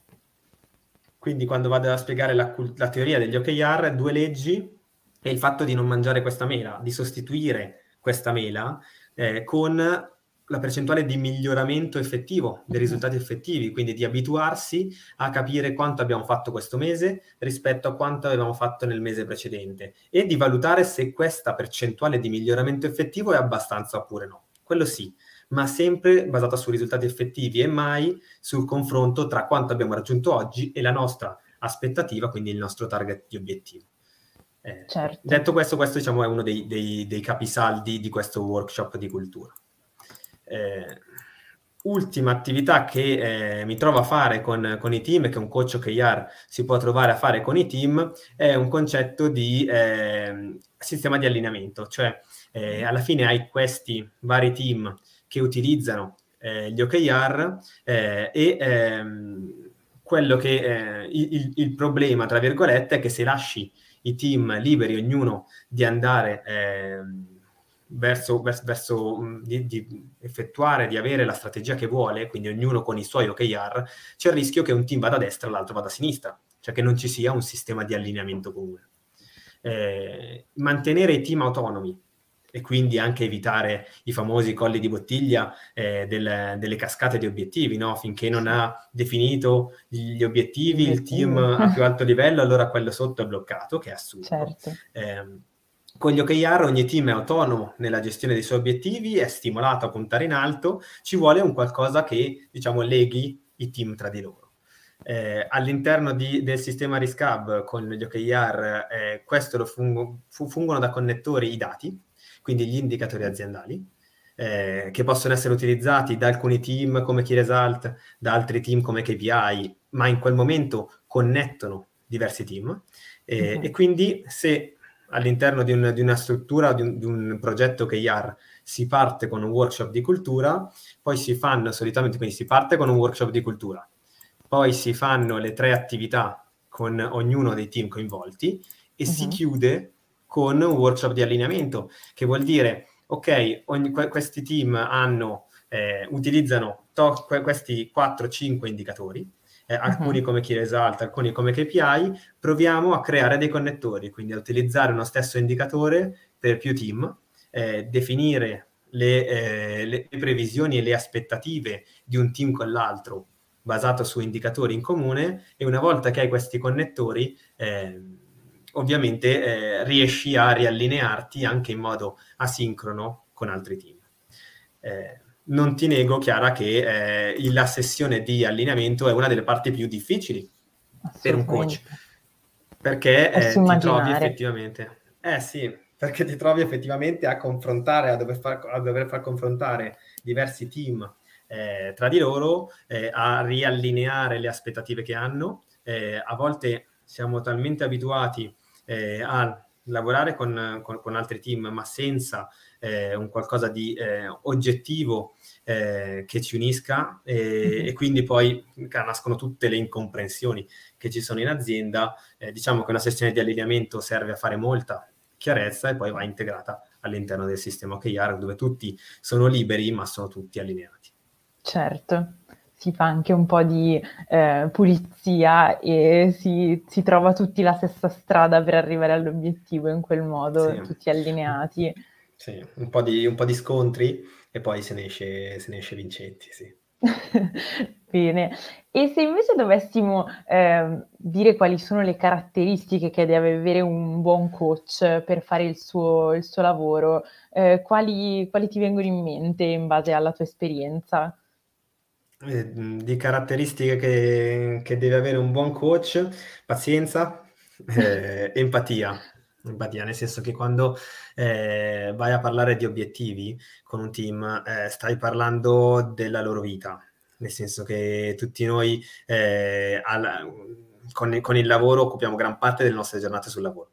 quindi quando vado a spiegare la, la teoria degli OKR, due leggi e il fatto di non mangiare questa mela, di sostituire questa mela eh, con la percentuale di miglioramento effettivo, dei risultati effettivi, quindi di abituarsi a capire quanto abbiamo fatto questo mese rispetto a quanto avevamo fatto nel mese precedente e di valutare se questa percentuale di miglioramento effettivo è abbastanza oppure no. Quello sì, ma sempre basata su risultati effettivi e mai sul confronto tra quanto abbiamo raggiunto oggi e la nostra aspettativa, quindi il nostro target di obiettivo. Certo. Detto questo, questo diciamo, è uno dei, dei, dei, capisaldi di questo workshop di cultura. Eh, ultima attività che eh, mi trovo a fare con, con, i team, che un coach OKR si può trovare a fare con i team, è un concetto di eh, sistema di allineamento, cioè eh, alla fine hai questi vari team che utilizzano eh, gli OKR eh, e ehm, quello che eh, il, il, problema, tra virgolette, è che se lasci i team liberi, ognuno di andare ehm, verso, verso, verso mm, di, di, effettuare, di avere la strategia che vuole, quindi ognuno con i suoi OKR, c'è il rischio che un team vada a destra e l'altro vada a sinistra, cioè che non ci sia un sistema di allineamento comune. Eh, mantenere i team autonomi e quindi anche evitare i famosi colli di bottiglia eh, del, delle cascate di obiettivi, no? finché non ha definito gli obiettivi il team a più alto livello, allora quello sotto è bloccato, che è assurdo. Certo. Eh, con gli OKR ogni team è autonomo nella gestione dei suoi obiettivi, è stimolato a puntare in alto, ci vuole un qualcosa che diciamo leghi i team tra di loro. Eh, all'interno di, del sistema RISCAB con gli OKR eh, questo lo fungo, fungono da connettori i dati, quindi gli indicatori aziendali, eh, che possono essere utilizzati da alcuni team come Key Result, da altri team come KPI, ma in quel momento connettono diversi team. Eh, okay. E quindi se all'interno di, un, di una struttura, di un, di un progetto KR, si parte con un workshop di cultura, poi si fanno solitamente, quindi si parte con un workshop di cultura, poi si fanno le tre attività con ognuno dei team coinvolti e uh-huh. si mhm. chiude con un workshop di allineamento, che vuol dire, ok, ogni, questi team hanno, eh, utilizzano to- questi 4-5 indicatori, eh, alcuni uh-huh. come Key Result, alcuni come KPI, proviamo a creare dei connettori, quindi a utilizzare uno stesso indicatore per più team, eh, definire le, eh, le, previsioni e le aspettative di un team con l'altro basato su indicatori in comune e una volta che hai questi connettori eh, ovviamente eh, riesci a riallinearti anche in modo asincrono con altri team. Eh, non ti nego, Chiara, che eh, la sessione di allineamento è una delle parti più difficili per un coach, perché eh, ti trovi effettivamente... Eh sì, perché ti trovi effettivamente a confrontare, a dover far, a dover far confrontare diversi team eh, tra di loro, eh, a riallineare le aspettative che hanno. Eh, a volte siamo talmente abituati eh, a lavorare con, con, con, altri team, ma senza eh, un qualcosa di eh, oggettivo eh, che ci unisca e, mm-hmm. e, quindi poi nascono tutte le incomprensioni che ci sono in azienda. Eh, diciamo che una sessione di allineamento serve a fare molta chiarezza e poi va integrata all'interno del sistema OKR dove tutti sono liberi ma sono tutti allineati.
Certo si fa anche un po' di eh, pulizia e si, si, trova tutti la stessa strada per arrivare all'obiettivo in quel modo, sì. tutti allineati.
Sì, un po' di, un po di scontri e poi se ne esce, se ne esce vincenti, sì.
Bene, e se invece dovessimo eh, dire quali sono le caratteristiche che deve avere un buon coach per fare il suo, il suo lavoro, eh, quali, quali ti vengono in mente in base alla tua esperienza?
Eh, di caratteristiche che, che, deve avere un buon coach, pazienza, eh, empatia. Empatia, nel senso che quando eh, vai a parlare di obiettivi con un team, eh, stai parlando della loro vita, nel senso che tutti noi eh, al, con, con, il lavoro occupiamo gran parte delle nostre giornate sul lavoro.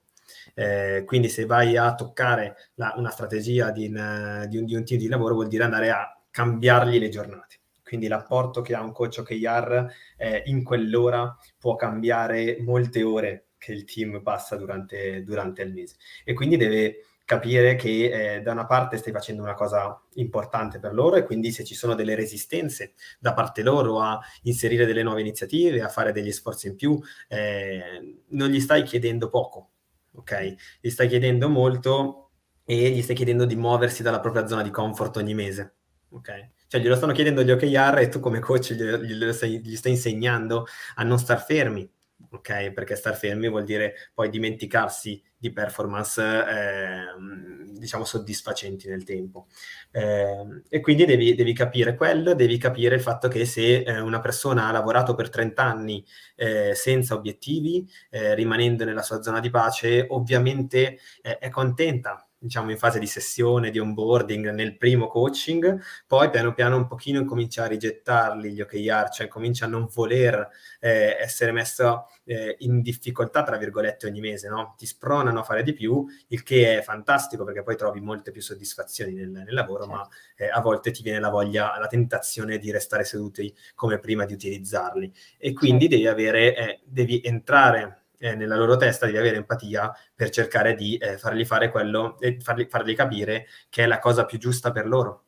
Eh, quindi se vai a toccare la, una strategia di, in, di, un, di un team di lavoro vuol dire andare a cambiargli le giornate quindi l'apporto che ha un coach OKR eh, in quell'ora può cambiare molte ore che il team passa durante, durante il mese e quindi deve capire che eh, da una parte stai facendo una cosa importante per loro e quindi se ci sono delle resistenze da parte loro a inserire delle nuove iniziative, a fare degli sforzi in più, eh, non gli stai chiedendo poco, ok? Gli stai chiedendo molto e gli stai chiedendo di muoversi dalla propria zona di comfort ogni mese, ok? Cioè glielo stanno chiedendo gli OKR e tu come coach gli, stai, gli stai insegnando a non star fermi, ok? Perché star fermi vuol dire poi dimenticarsi di performance, eh, diciamo, soddisfacenti nel tempo. Eh, e quindi devi, devi, capire quello, devi capire il fatto che se eh, una persona ha lavorato per 30 anni eh, senza obiettivi, eh, rimanendo nella sua zona di pace, ovviamente eh, è contenta diciamo in fase di sessione, di onboarding, nel primo coaching, poi piano piano un pochino comincia a rigettarli gli OKR, cioè comincia a non voler eh, essere messo eh, in difficoltà, tra virgolette, ogni mese, no? Ti spronano a fare di più, il che è fantastico perché poi trovi molte più soddisfazioni nel, nel lavoro, certo. ma eh, a volte ti viene la voglia, la tentazione di restare seduti come prima di utilizzarli. E quindi certo. devi avere, eh, devi entrare eh, nella loro testa devi avere empatia per cercare di eh, fargli fare quello e fargli, fargli capire che è la cosa più giusta per loro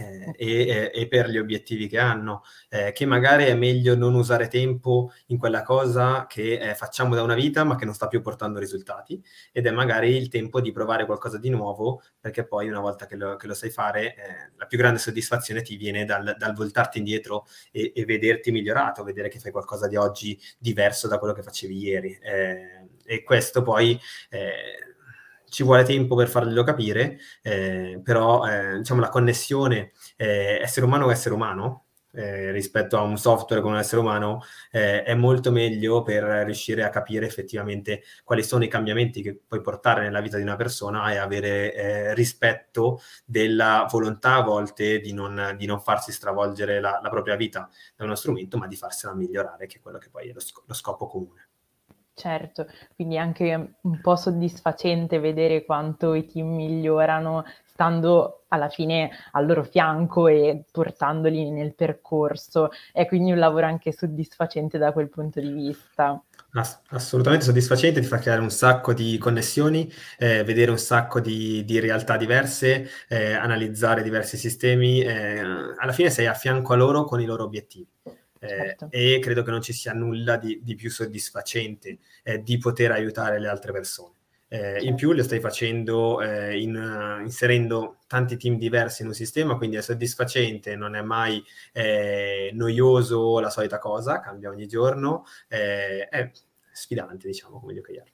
eh, e, e, per gli obiettivi che hanno, eh, che magari è meglio non usare tempo in quella cosa che eh, facciamo da una vita ma che non sta più portando risultati ed è magari il tempo di provare qualcosa di nuovo perché poi una volta che lo, che lo sai fare eh, la più grande soddisfazione ti viene dal, dal voltarti indietro e, e, vederti migliorato, vedere che fai qualcosa di oggi diverso da quello che facevi ieri. Eh, e questo poi eh, ci vuole tempo per farglielo capire, eh, però eh, diciamo la connessione eh, essere umano-essere umano eh, rispetto a un software con un essere umano eh, è molto meglio per riuscire a capire effettivamente quali sono i cambiamenti che puoi portare nella vita di una persona e avere rispetto della volontà a volte di non, di non farsi stravolgere la, la, propria vita da uno strumento, ma di farsela migliorare, che è quello che poi è lo, sc- lo scopo comune.
Certo, quindi è anche un po' soddisfacente vedere quanto i team migliorano stando alla fine al loro fianco e portandoli nel percorso. È quindi un lavoro anche soddisfacente da quel punto di vista.
Ass- assolutamente soddisfacente, ti fa creare un sacco di connessioni, eh, vedere un sacco di, di realtà diverse, eh, analizzare diversi sistemi. Eh, alla fine sei a fianco a loro con i loro obiettivi. Eh, certo. e credo che non ci sia nulla di, di più soddisfacente eh, di poter aiutare le altre persone. Eh, certo. In più lo stai facendo eh, in, uh, inserendo tanti team diversi in un sistema, quindi è soddisfacente, non è mai eh, noioso la solita cosa, cambia ogni giorno, è sfidante, diciamo, come gli OKR.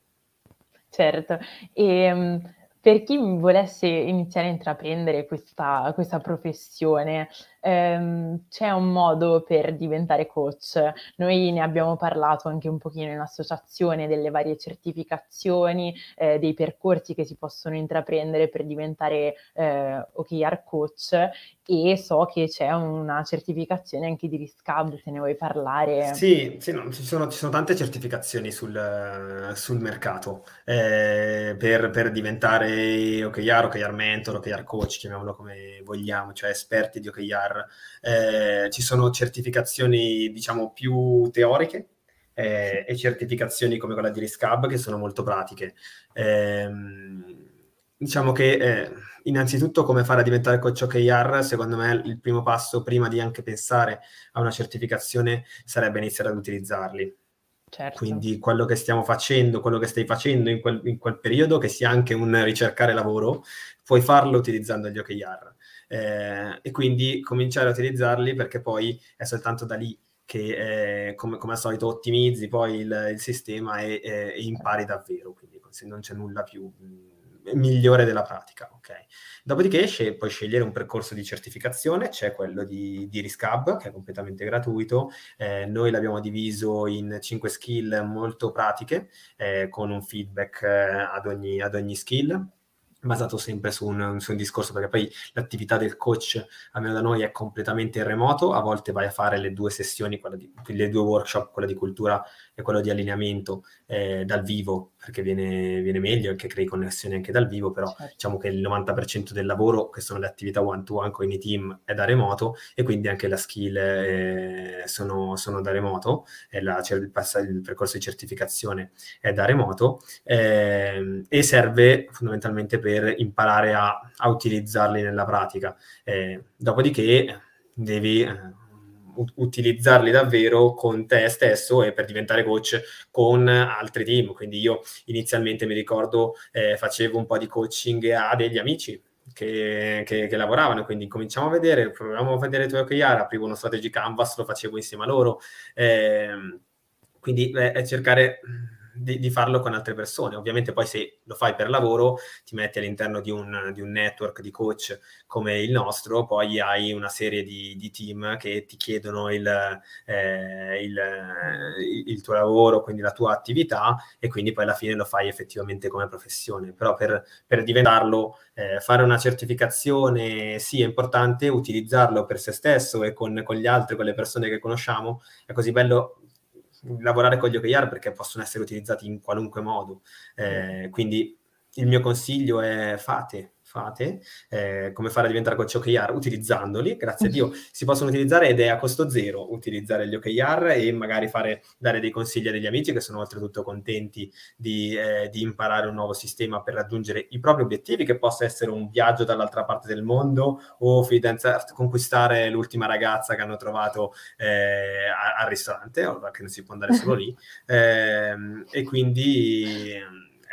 Certo, e um, per chi volesse iniziare a intraprendere questa, questa professione, ehm, c'è un modo per diventare coach. Noi ne abbiamo parlato anche un pochino in associazione delle varie certificazioni, eh, dei percorsi che si possono intraprendere per diventare eh, OKR coach e so che c'è una certificazione anche di Riscab, se ne vuoi parlare.
Sì, sì no, ci, sono, ci, sono, tante certificazioni sul, sul mercato eh, per, per, diventare OKR, OKR mentor, OKR coach, chiamiamolo come vogliamo, cioè esperti di OKR. Eh, ci sono certificazioni, diciamo, più teoriche, eh, e certificazioni come quella di Riscab che sono molto pratiche. Eh, diciamo che eh, innanzitutto come fare a diventare coach OKR, secondo me il primo passo prima di anche pensare a una certificazione sarebbe iniziare ad utilizzarli. Certo. Quindi quello che stiamo facendo, quello che stai facendo in quel, in quel, periodo, che sia anche un ricercare lavoro, puoi farlo utilizzando gli OKR. Eh, e quindi cominciare a utilizzarli perché poi è soltanto da lì che eh, come, come, al solito ottimizzi poi il, il sistema e, e, e, impari davvero, quindi non c'è nulla più migliore della pratica. Okay? Dopodiché sc- puoi scegliere un percorso di certificazione, c'è quello di, di Riscab che è completamente gratuito, eh, noi l'abbiamo diviso in 5 skill molto pratiche eh, con un feedback eh, ad, ogni, ad ogni skill basato sempre su un, su un, discorso, perché poi l'attività del coach, almeno da noi, è completamente in remoto, a volte vai a fare le due sessioni, di, le due workshop, quella di cultura e quello di allineamento eh, dal vivo, perché viene, viene, meglio e che crei connessioni anche dal vivo, però certo. diciamo che il 90% del lavoro, che sono le attività one-to-one con i team, è da remoto e quindi anche la skill eh, sono, sono, da remoto, la, cioè il, pass- il, percorso di certificazione è da remoto eh, e serve fondamentalmente per per imparare a, a utilizzarli nella pratica. Eh, dopodiché devi eh, utilizzarli davvero con te stesso e per diventare coach con altri team. Quindi io inizialmente mi ricordo eh, facevo un po' di coaching a degli amici che, che, che, lavoravano, quindi cominciamo a vedere, proviamo a vedere e Chiara, aprivo uno strategy canvas, lo facevo insieme a loro. Eh, quindi è cercare di, di, farlo con altre persone. Ovviamente poi se lo fai per lavoro, ti metti all'interno di un, di un network di coach come il nostro, poi hai una serie di, di team che ti chiedono il, eh, il, il, tuo lavoro, quindi la tua attività e quindi poi alla fine lo fai effettivamente come professione. Però per, per diventarlo, eh, fare una certificazione sì è importante, utilizzarlo per se stesso e con, con gli altri, con le persone che conosciamo, è così bello lavorare con gli OKR perché possono essere utilizzati in qualunque modo. Eh, quindi il mio consiglio è fate, fate, eh, come fare a diventare coach OKR utilizzandoli, grazie a Dio si possono utilizzare ed è a costo zero utilizzare gli OKR e magari fare, dare dei consigli a degli amici che sono oltretutto contenti di, eh, di, imparare un nuovo sistema per raggiungere i propri obiettivi, che possa essere un viaggio dall'altra parte del mondo o conquistare l'ultima ragazza che hanno trovato eh, al ristorante, che non si può andare solo lì, ehm, e quindi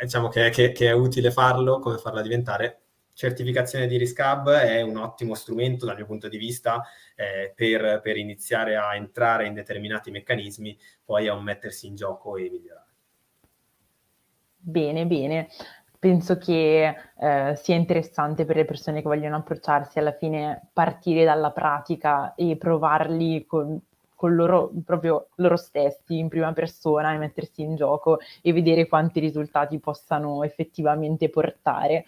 diciamo che, che, che, è utile farlo, come farla diventare certificazione di Riscab è un ottimo strumento dal mio punto di vista eh, per, per, iniziare a entrare in determinati meccanismi, poi a mettersi in gioco e migliorare.
Bene, bene. Penso che eh, sia interessante per le persone che vogliono approcciarsi alla fine partire dalla pratica e provarli con, con loro, proprio loro stessi in prima persona e mettersi in gioco e vedere quanti risultati possano effettivamente portare.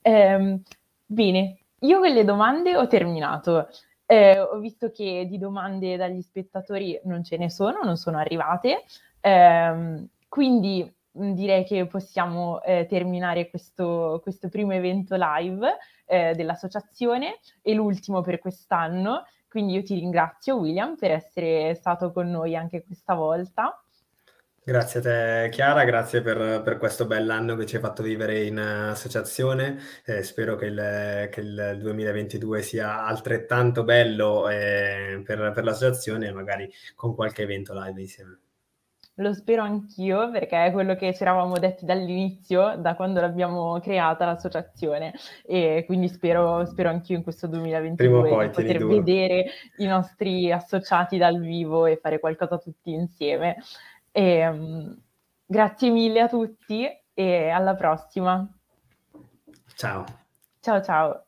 Eh, bene, io con le domande ho terminato. Eh, ho visto che di domande dagli spettatori non ce ne sono, non sono arrivate, eh, quindi direi che possiamo eh, terminare questo, questo, primo evento live eh, dell'associazione e l'ultimo per quest'anno. Quindi io ti ringrazio William per essere stato con noi anche questa volta.
Grazie a te Chiara, grazie per, per questo bell'anno che ci hai fatto vivere in associazione. Eh, spero che il, che il, 2022 sia altrettanto bello eh, per, per l'associazione e magari con qualche evento live insieme.
Lo spero anch'io perché è quello che ci eravamo detti dall'inizio, da quando l'abbiamo creata l'associazione e quindi spero, spero anch'io in questo 2022 poi, di poter vedere i nostri associati dal vivo e fare qualcosa tutti insieme. E, um, grazie mille a tutti e alla prossima.
Ciao.
Ciao ciao.